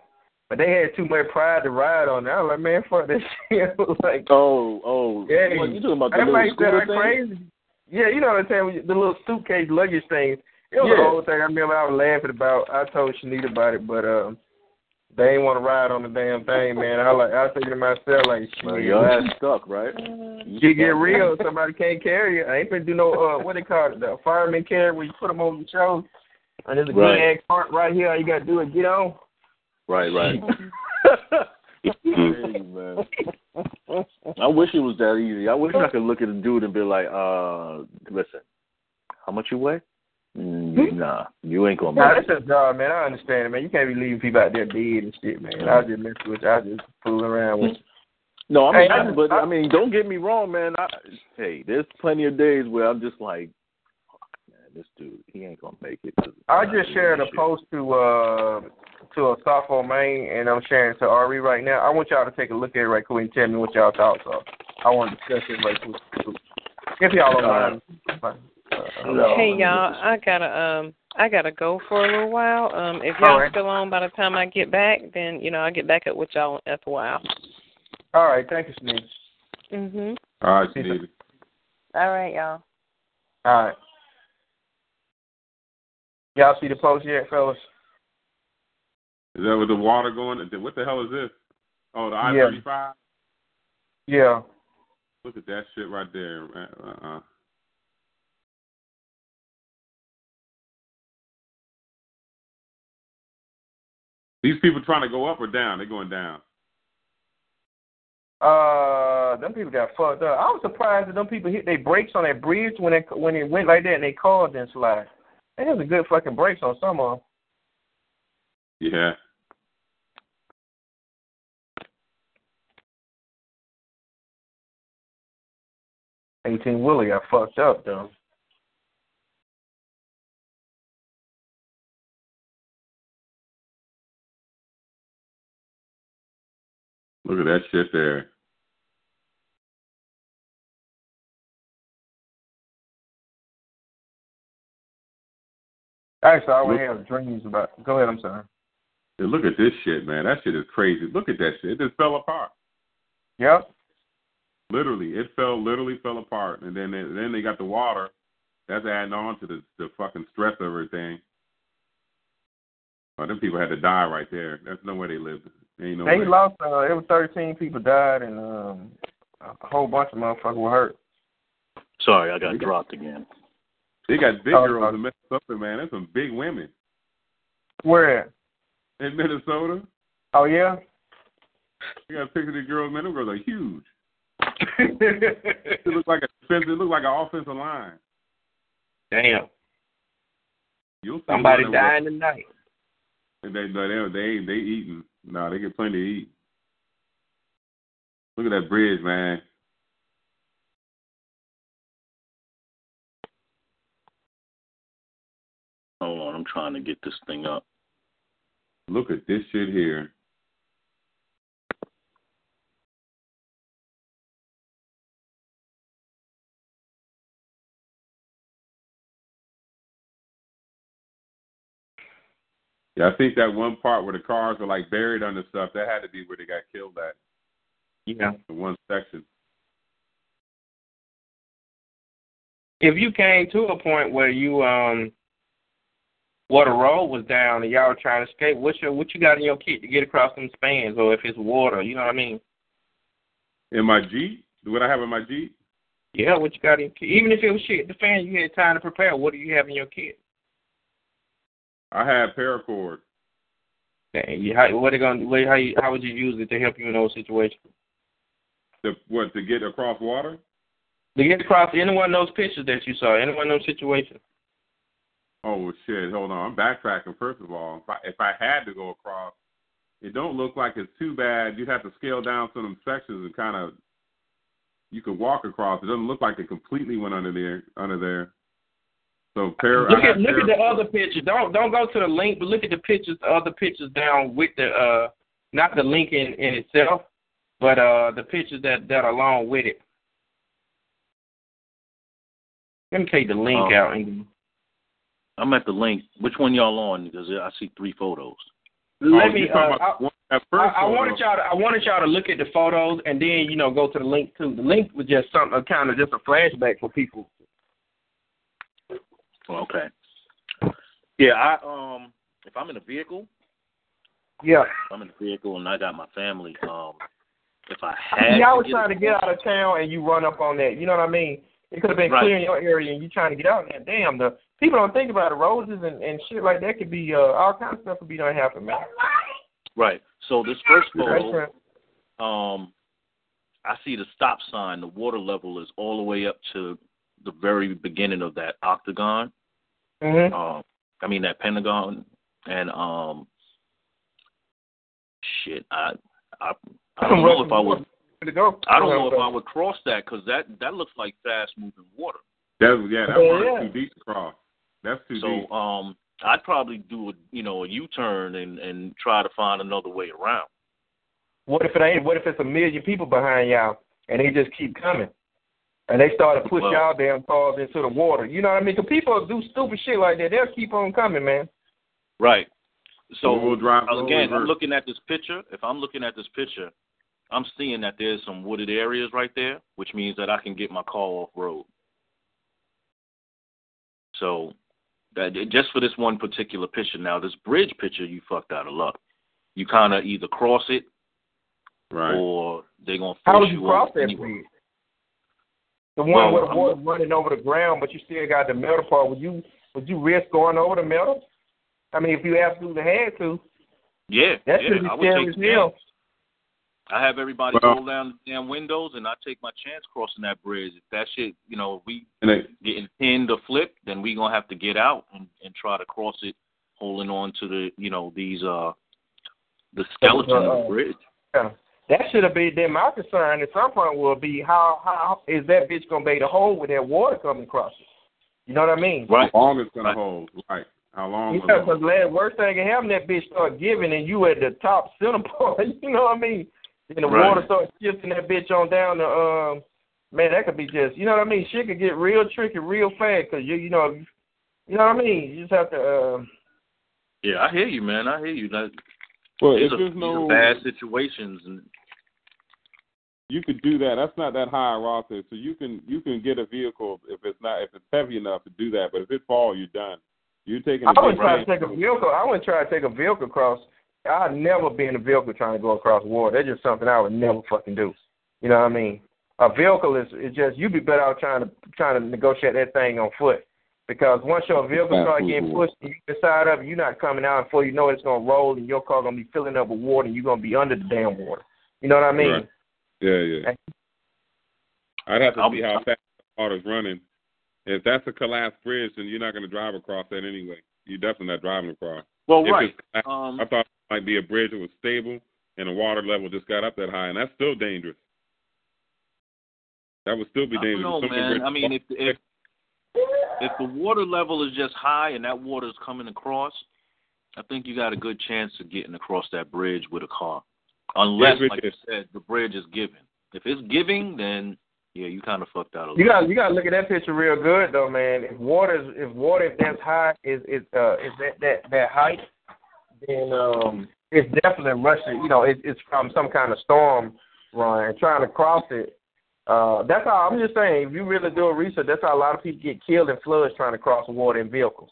But they had too much pride to ride on. it. I was like, man, fuck that (laughs) shit. (laughs) Like, Oh, oh, Yeah. you talking about the that little scooter thing? crazy. Yeah, you know what I'm saying? The little suitcase luggage thing. It was Yeah. the whole thing. I remember I was laughing about. I told Shanita about it, but um, they ain't want to ride on the damn thing, man. I like. I was to myself like, shit. Well, your ass stuck, right? You get real. Somebody can't carry you. I ain't gonna do no uh, what they call it, the fireman carry where you put them on your shoulder. And there's a good Right. ass cart right here. All you gotta do is get on. Right, right. (laughs) (laughs) hey, man. (laughs) I wish it was that easy. I wish I could look at a dude and be like, uh, listen, how much you weigh? Mm, nah, you ain't gonna Nah, make that's it. a job, man. I understand it, man. You can't be leaving people out there dead and shit, man. I was just messing with you. I was just fooling around with you. (laughs) No, I Hey, mean, I I, but I- I mean, don't get me wrong, man. I, hey, there's plenty of days where I'm just like, man, this dude, he ain't gonna make it. I just shared a doing post to uh to Asafo main, and I'm sharing to Ari right now. I want y'all to take a look at it right quick and tell me what y'all thoughts are. I want to discuss it right quick. If y'all don't mind. Uh, No. Hey y'all, I gotta um I gotta go for a little while. Um if All y'all right. still on by the time I get back, then you know I'll get back up with y'all after a while. All right, thank you, Sneak. Mhm. All right, Stevie. All right, y'all. All right. Y'all see the post yet, fellas? Is that with the water going? What the hell is this? Oh, the I Yeah. thirty five. Yeah. Look at that shit right there. Uh, uh. These people trying to go up or down? They're going down. Uh, them people got fucked up. I was surprised that them people hit their brakes on that bridge when it when it went like that and they cars didn't slide. They had a good fucking brakes on some of them. Yeah. Eighteen Willie got fucked up though. Look at that shit there. Actually, I always have dreams about. Go ahead. I'm sorry. Hey, look at this shit, man. That shit is crazy. Look at that shit. It just fell apart. Yep. Literally, it fell. Literally fell apart, and then they, then they got the water. That's adding on to the the fucking stress of everything. Oh, them people had to die right there. That's no way they lived. Ain't no They way. lost. Uh, it was 13 people died, and um, a whole bunch of motherfuckers were hurt. Sorry, I got dropped again. They got big Oh, girls uh, in Minnesota, man. There's some big women Where? At? in Minnesota. Oh yeah. You got a picture of the girls, man. Them girls are huge. It (laughs) looks like a defensive. It looks like an offensive line. Damn. You'll see Somebody one of dying tonight. They they they they they eating. No, they get plenty to eat. Look at that bridge, man. Hold on, I'm trying to get this thing up. Look at this shit here. Yeah, I think that one part where the cars are like buried under stuff, that had to be where they got killed at. Yeah. The one section. If you came to a point where you um, the road was down and y'all were trying to escape, what's your what you got in your kit to get across them spans, or if it's water, you know what I mean? In my Jeep? What I have in my Jeep? Yeah, what you got in your kit? Even if it was shit, the fan, you had time to prepare. What do you have in your kit? I had paracord. Dang, you, how, what are gonna, what, how, you, how would you use it to help you in those situations? To what to get across water? To get across any one of those pictures that you saw, any one of those situations. Oh shit! Hold on, I'm backtracking. First of all, if I, if I had to go across, it don't look like it's too bad. You'd have to scale down some of them sections and kind of you could walk across. It doesn't look like it completely went under there. Under there. So pair. Look at look at the other pictures. Don't don't go to the link, but look at the pictures, the other pictures down with the uh, not the link in, in itself, but uh, the pictures that that are along with it. Let me take the link Um, out and I'm at the link. Which one y'all on? Because I see three photos. let oh, me. you Uh, I, one- I, first I wanted y'all to I wanted y'all to look at the photos and then you know go to the link too. The link was just something kind of just a flashback for people. Okay. Yeah, I um, if I'm in a vehicle, Yeah. if I'm in a vehicle and I got my family, um, if I I had mean, y'all was to trying to get out of town and you run up on that. You know what I mean? It could have been Right. clear in your area and you trying to get out there. Damn, the people don't think about it. Roses and, and shit like that could be uh, all kinds of stuff could be done happen, man. right. So this first photo, um, I see the stop sign. The water level is all the way up to the very beginning of that octagon. Mhm. Um, I mean that pentagon, and um, shit, I, I, I don't know if I would. (laughs) To go. I don't know if I would cross that because that that looks like fast moving water. That, yeah, that Oh, water's yeah. too deep to cross. That's too So deep. So um, I'd probably do a you know a U turn and and try to find another way around. What if it ain't? What if it's a million people behind y'all and they just keep coming? And they start to push Well- y'all damn cars into the water. You know what I mean? 'Cause people do stupid shit like that. They'll keep on coming, man. Right. So we'll drive again, I'm looking at this picture. If I'm looking at this picture, I'm seeing that there's some wooded areas right there, which means that I can get my car off road. So that just for this one particular picture. Now this bridge picture, you fucked out of luck. You kind of either cross it right. or they're gonna force How would you you cross that anyway. bridge? The one Well, where the I'm- water's running over the ground, but you still got the metal part. Would you would you risk going over the metal? I mean, if you absolutely had to, Yeah, that yeah, should be I would scary take as the hell. Chance. I have everybody Well- roll down the damn windows, and I take my chance crossing that bridge. If that shit, you know, if we And they, getting pinned or flipped, then we gonna have to get out and, and try to cross it, holding on to the, you know, these uh, the skeleton of uh, the bridge. Yeah. That should have been then my concern at some point will be how how is that bitch gonna be able to hold with that water coming across it? You know what I mean? Right. how long it's gonna Right. hold? Right. How long? Yeah, will because hold? the worst thing can happen, that bitch start giving and you at the top center (laughs) part. You know what I mean? And the Right. water starts shifting that bitch on down the um. Man, that could be just you know what I mean. Shit could get real tricky real fast because you you know you, You know what I mean? You just have to. Uh, Yeah, I hear you, man. I hear you. Like, Well, these if are, there's no bad situations, and you could do that. That's not that high raw said. So you can you can get a vehicle if it's not if it's heavy enough to do that. But if it falls, you're done. You're taking. I a wouldn't try to take a vehicle. I wouldn't try to take a vehicle across. I'd never be in a vehicle trying to go across water. That's just something I would never fucking do. You know what I mean? A vehicle is is just you'd be better out trying to trying to negotiate that thing on foot. Because once your vehicle starts getting pushed and you decide up, you're not coming out before you know it's gonna roll and your car gonna be filling up with water and you're gonna be under the damn water. You know what I mean? Right. Yeah, yeah. I'd have to I'll- see how fast the water's running. If that's a collapsed bridge, then you're not going to drive across that anyway. You're definitely not driving across. well, If right. it's collapsed, Um, I thought it might be a bridge that was stable and the water level just got up that high, and that's still dangerous. That would still be I dangerous. don't know, man. I mean, if if if the water level is just high and that water is coming across, I think you got a good chance of getting across that bridge with a car, unless, Yeah, like you said, the bridge is giving. If it's giving, then yeah, you kind of fucked out a little. You got you got to look at that picture real good though, man. If water is if water if that's high is is uh is that that that height, then um it's definitely rushing. You know, it, it's from some kind of storm run and trying to cross it. Uh, that's how I'm just saying. If you really do a research, that's how a lot of people get killed in floods trying to cross the water in vehicles.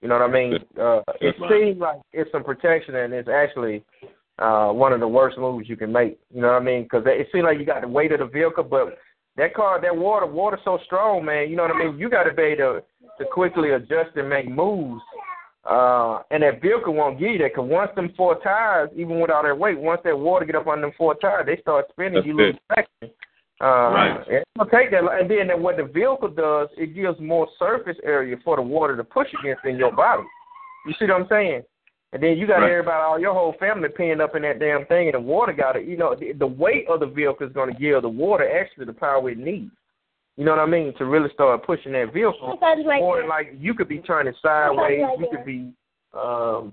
You know what I mean? Uh, it seems like it's some protection, and it's actually uh, one of the worst moves you can make. You know what I mean? Because it seems like you got the weight of the vehicle, but that car, that water, water's so strong, man. You know what I mean? You got to be able to, to quickly adjust and make moves. Uh, and that vehicle won't give you that because once them four tires, even with all that weight, once that water get up on them four tires, they start spinning. That's you lose traction. Uh, Right. and It'll take that, and then what the vehicle does, it gives more surface area for the water to push against in your body. You see what I'm saying? And then you got Right. everybody, all your whole family pinned up in that damn thing, and the water got it. You know, the, the weight of the vehicle is going to give the water actually the power it needs. You know what I mean? To really start pushing that vehicle. Or like you could be turning sideways. You could be, um,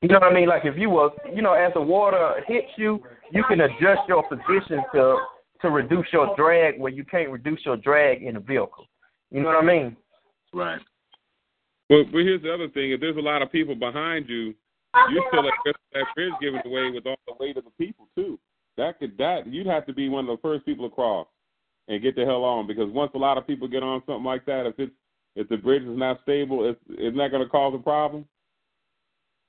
you know what I mean? Like if you were, you know, as the water hits you, you can adjust your position to to reduce your drag where you can't reduce your drag in a vehicle. You know what I mean? right. But, but here's the other thing: if there's a lot of people behind you, you still at risk that bridge giving away with all the weight of the people too. That could that you'd have to be one of the first people across and get the hell on because once a lot of people get on something like that, if it's if the bridge is not stable, it's isn't going to cause a problem?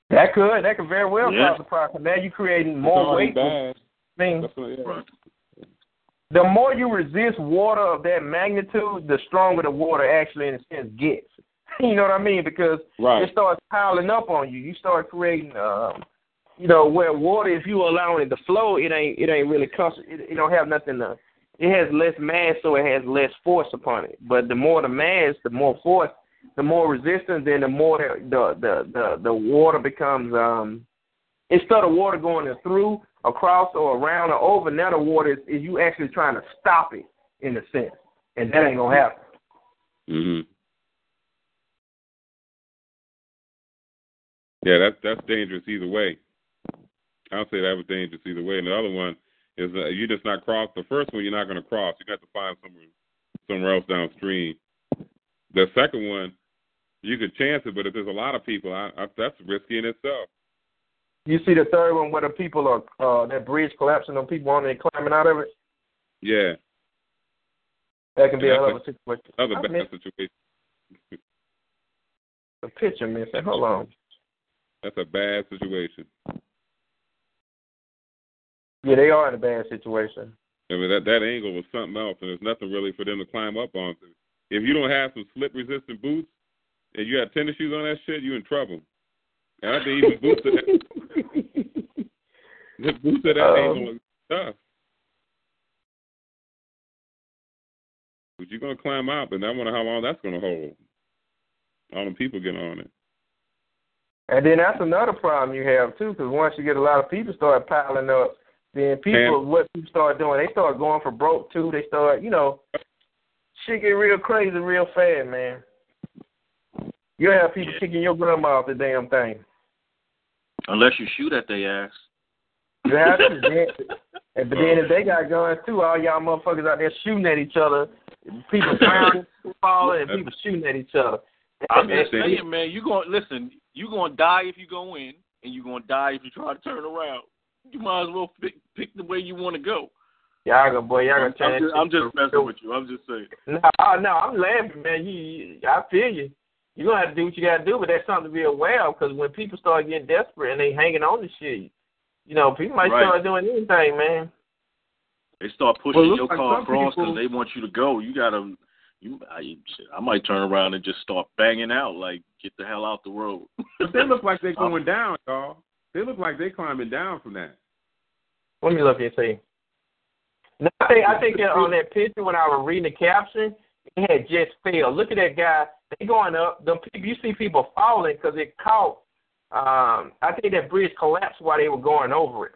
That could that could very well Yeah. cause a problem. Now you're creating more weight. bad. I mean, That's what, yeah. The more you resist water of that magnitude, the stronger the water actually, in a sense, gets. (laughs) You know what I mean? Because Right. it starts piling up on you. You start creating, um, you know, where water, if you allowing it to flow, it ain't it ain't really cost. It, it don't have nothing to. It has less mass, so it has less force upon it. But the more the mass, the more force, the more resistance, then the more the the the the, water becomes. um Instead of water going through, across, or around, or over, now the water is, is you actually trying to stop it in a sense, and that ain't gonna happen. Mhm. Yeah, that's that's dangerous either way. I'll say that was dangerous either way. And the other one is uh, you just not cross. The first one you're not going to cross. You got to find somewhere somewhere else downstream. The second one, you could chance it, but if there's a lot of people, I, I, that's risky in itself. You see the third one where the people are uh that bridge collapsing on people on it climbing out of it. Yeah, That can be Yeah, a hell of that's a situation. another I bad missed situation. (laughs) the picture missing. Hold on. That's a bad situation. Yeah, they are in a bad situation. I mean that that angle was something else, and there's nothing really for them to climb up onto. If you don't have some slip resistant boots and you have tennis shoes on that shit, you're in trouble. And I think even boots at that, (laughs) boots at that Um, angle is tough. But you're gonna climb out, and I wonder how long that's gonna hold. All the people get on it. And then that's another problem you have too, because once you get a lot of people start piling up, then people And- what people start doing, they start going for broke too. They start, you know, shit get real crazy real fast, man. You have people Yeah. kicking your grandma off the damn thing. Unless you shoot at their ass. You have to, then, (laughs) and, but then if they got guns too, all y'all motherfuckers out there shooting at each other, people drowning, falling, and people shooting at each other. I'm just saying, man. You going listen? You gonna die if you go in, and you are gonna die if you try to turn around. You might as well pick pick the way you want to go. Y'all gonna boy, y'all gonna I'm just, I'm just messing with you. I'm just saying. No, no, I'm laughing, man. You, you, I feel you. You gonna have to do what you gotta do, but that's something to be aware of. Because when people start getting desperate and they hanging on to shit, you know, people might Right. start doing anything, man. They start pushing Well, your like car across because they want you to go. You gotta. You, I, I might turn around and just start banging out like, get the hell out the road. But they look like they're (laughs) um, going down, y'all. They look like they're climbing down from that. Let me look and see. No, I think I think that on that picture when I was reading the caption, it had just failed. Look at that guy. They going up. The people you see people falling because it caught. Um, I think that bridge collapsed while they were going over it.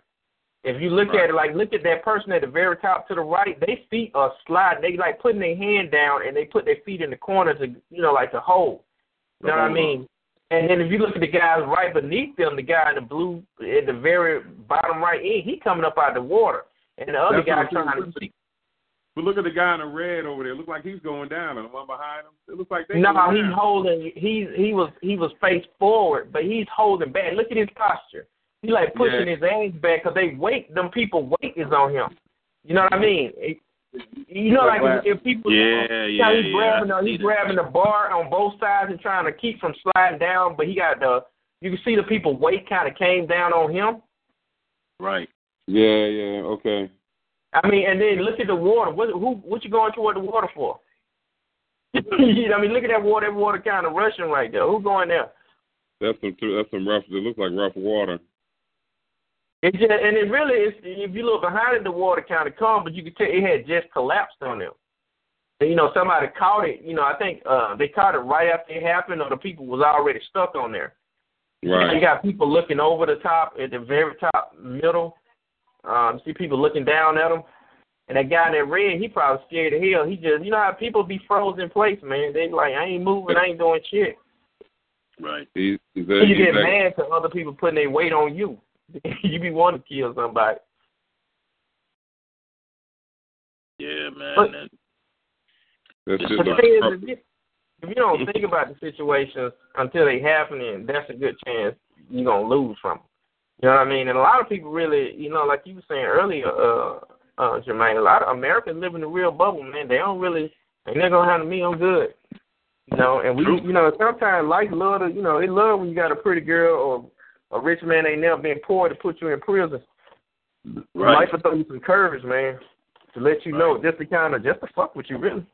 If you look at it, like look at that person at the very top to the right, they feet are sliding. They like putting their hand down and they put their feet in the corner to you know like to hold. You know what I mean? And then if you look at the guys right beneath them, the guy in the blue at the very bottom right end, he coming up out of the water, and the other That's guy trying to see. But look at the guy in the red over there. Look like he's going down, and the one behind him. It looks like they. No, going he's down. holding. He's he was he was face forward, but he's holding back. Look at his posture. He like pushing Yeah. his hands back because they weight. Them people weight is on him. You know what I mean? It- you know, like Like if, if people. Yeah, how yeah, he's yeah, grabbing I the, he's grabbing the bar on both sides and trying to keep from sliding down, but he got the. You can see the people weight kind of came down on him. Right. Yeah, yeah, okay. I mean, and then look at the water. What who what you going toward the water for? (laughs) you know, I mean, look at that water. That water kind of rushing right there. Who going there? That's some that's some rough. It looks like rough water. It just, and it really is. If you look behind it, the water kind of calm, but you could tell it had just collapsed on them. And, you know, somebody caught it. You know, I think uh they caught it right after it happened, or the people was already stuck on there. Right. You got people looking over the top at the very top middle. Um, see people looking down at them. And that guy in that red, he probably scared to hell. He just, you know how people be frozen in place, man. They like, I ain't moving, I ain't doing shit. Right. So you get mad to other people putting their weight on you. (laughs) you be wanting to kill somebody. Yeah, man. But- That's just But the like thing is, rough. if you, if you don't think (laughs) about the situations until they happen, then that's a good chance you're gonna lose from them. You know what I mean? And a lot of people really, you know, like you were saying earlier, uh, uh, Jermaine, a lot of Americans live in the real bubble, man. They don't really, and they're gonna handle me on good. You know, and we, you know, sometimes life love to, you know, it love when you got a pretty girl or a rich man ain't never been poor to put you in prison. Right. Life will throw you some curves, man, to let you know, just to kind of, just to fuck with you, really.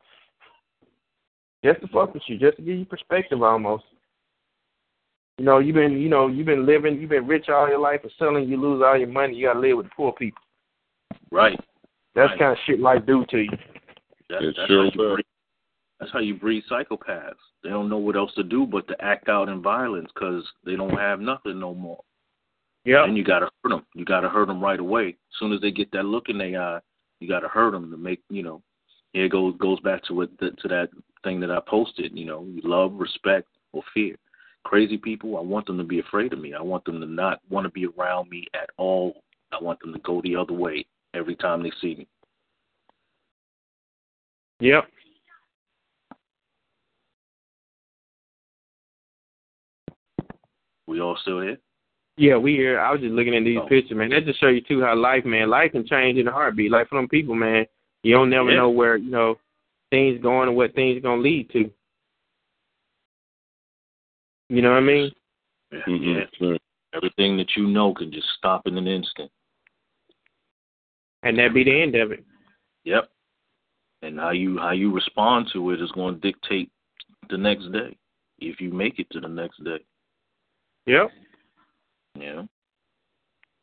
Just to fuck with you, just to give you perspective, almost. You know, you've been, you know, you've been living, you've been rich all your life, and suddenly you lose all your money. You gotta live with the poor people. Right. That's Right. kind of shit life do to you. That, It that's sure how you will. breed. That's how you breed psychopaths. They don't know what else to do but to act out in violence because they don't have nothing no more. Yeah. And you gotta hurt them. You gotta hurt them right away. As soon as they get that look in their eye, you gotta hurt them to make you know. It goes goes back to what to that thing that I posted. You know, love, respect, or fear. Crazy people, I want them to be afraid of me. I want them to not want to be around me at all. I want them to go the other way every time they see me. Yep. We all still here? Yeah, we here. I was just looking at these Oh. pictures, man. That just show you too how life, man. Life can change in a heartbeat. Like for them people, man, you don't never Yeah. know where you know things going and what things gonna lead to. You know what I mean? Yeah. Mhm. yeah. Everything that you know can just stop in an instant. And that be the end of it. Yep. And how you how you respond to it is going to dictate the next day, if you make it to the next day. Yep. Yeah.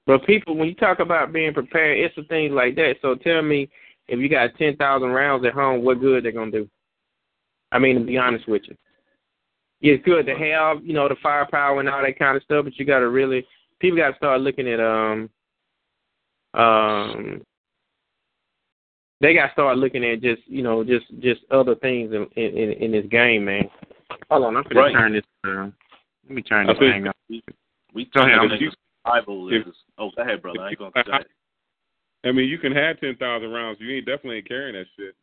But people, when you talk about being prepared, it's the things like that. So tell me, if you got ten thousand rounds at home, what good they're gonna do? I mean, to be honest with you, it's good to have, you know, the firepower and all that kind of stuff, but you got to really, people got to start looking at um, um, they got to start looking at just, you know, just just other things in in, in this game, man. Hold on, I'm gonna Right. turn this. Uh, let me turn I this thing up. We we Go ahead, I'm- survival is. if- oh, go ahead, brother. I ain't gonna. Go (laughs) ahead. I mean, you can have ten thousand rounds. You ain't definitely ain't carrying that shit.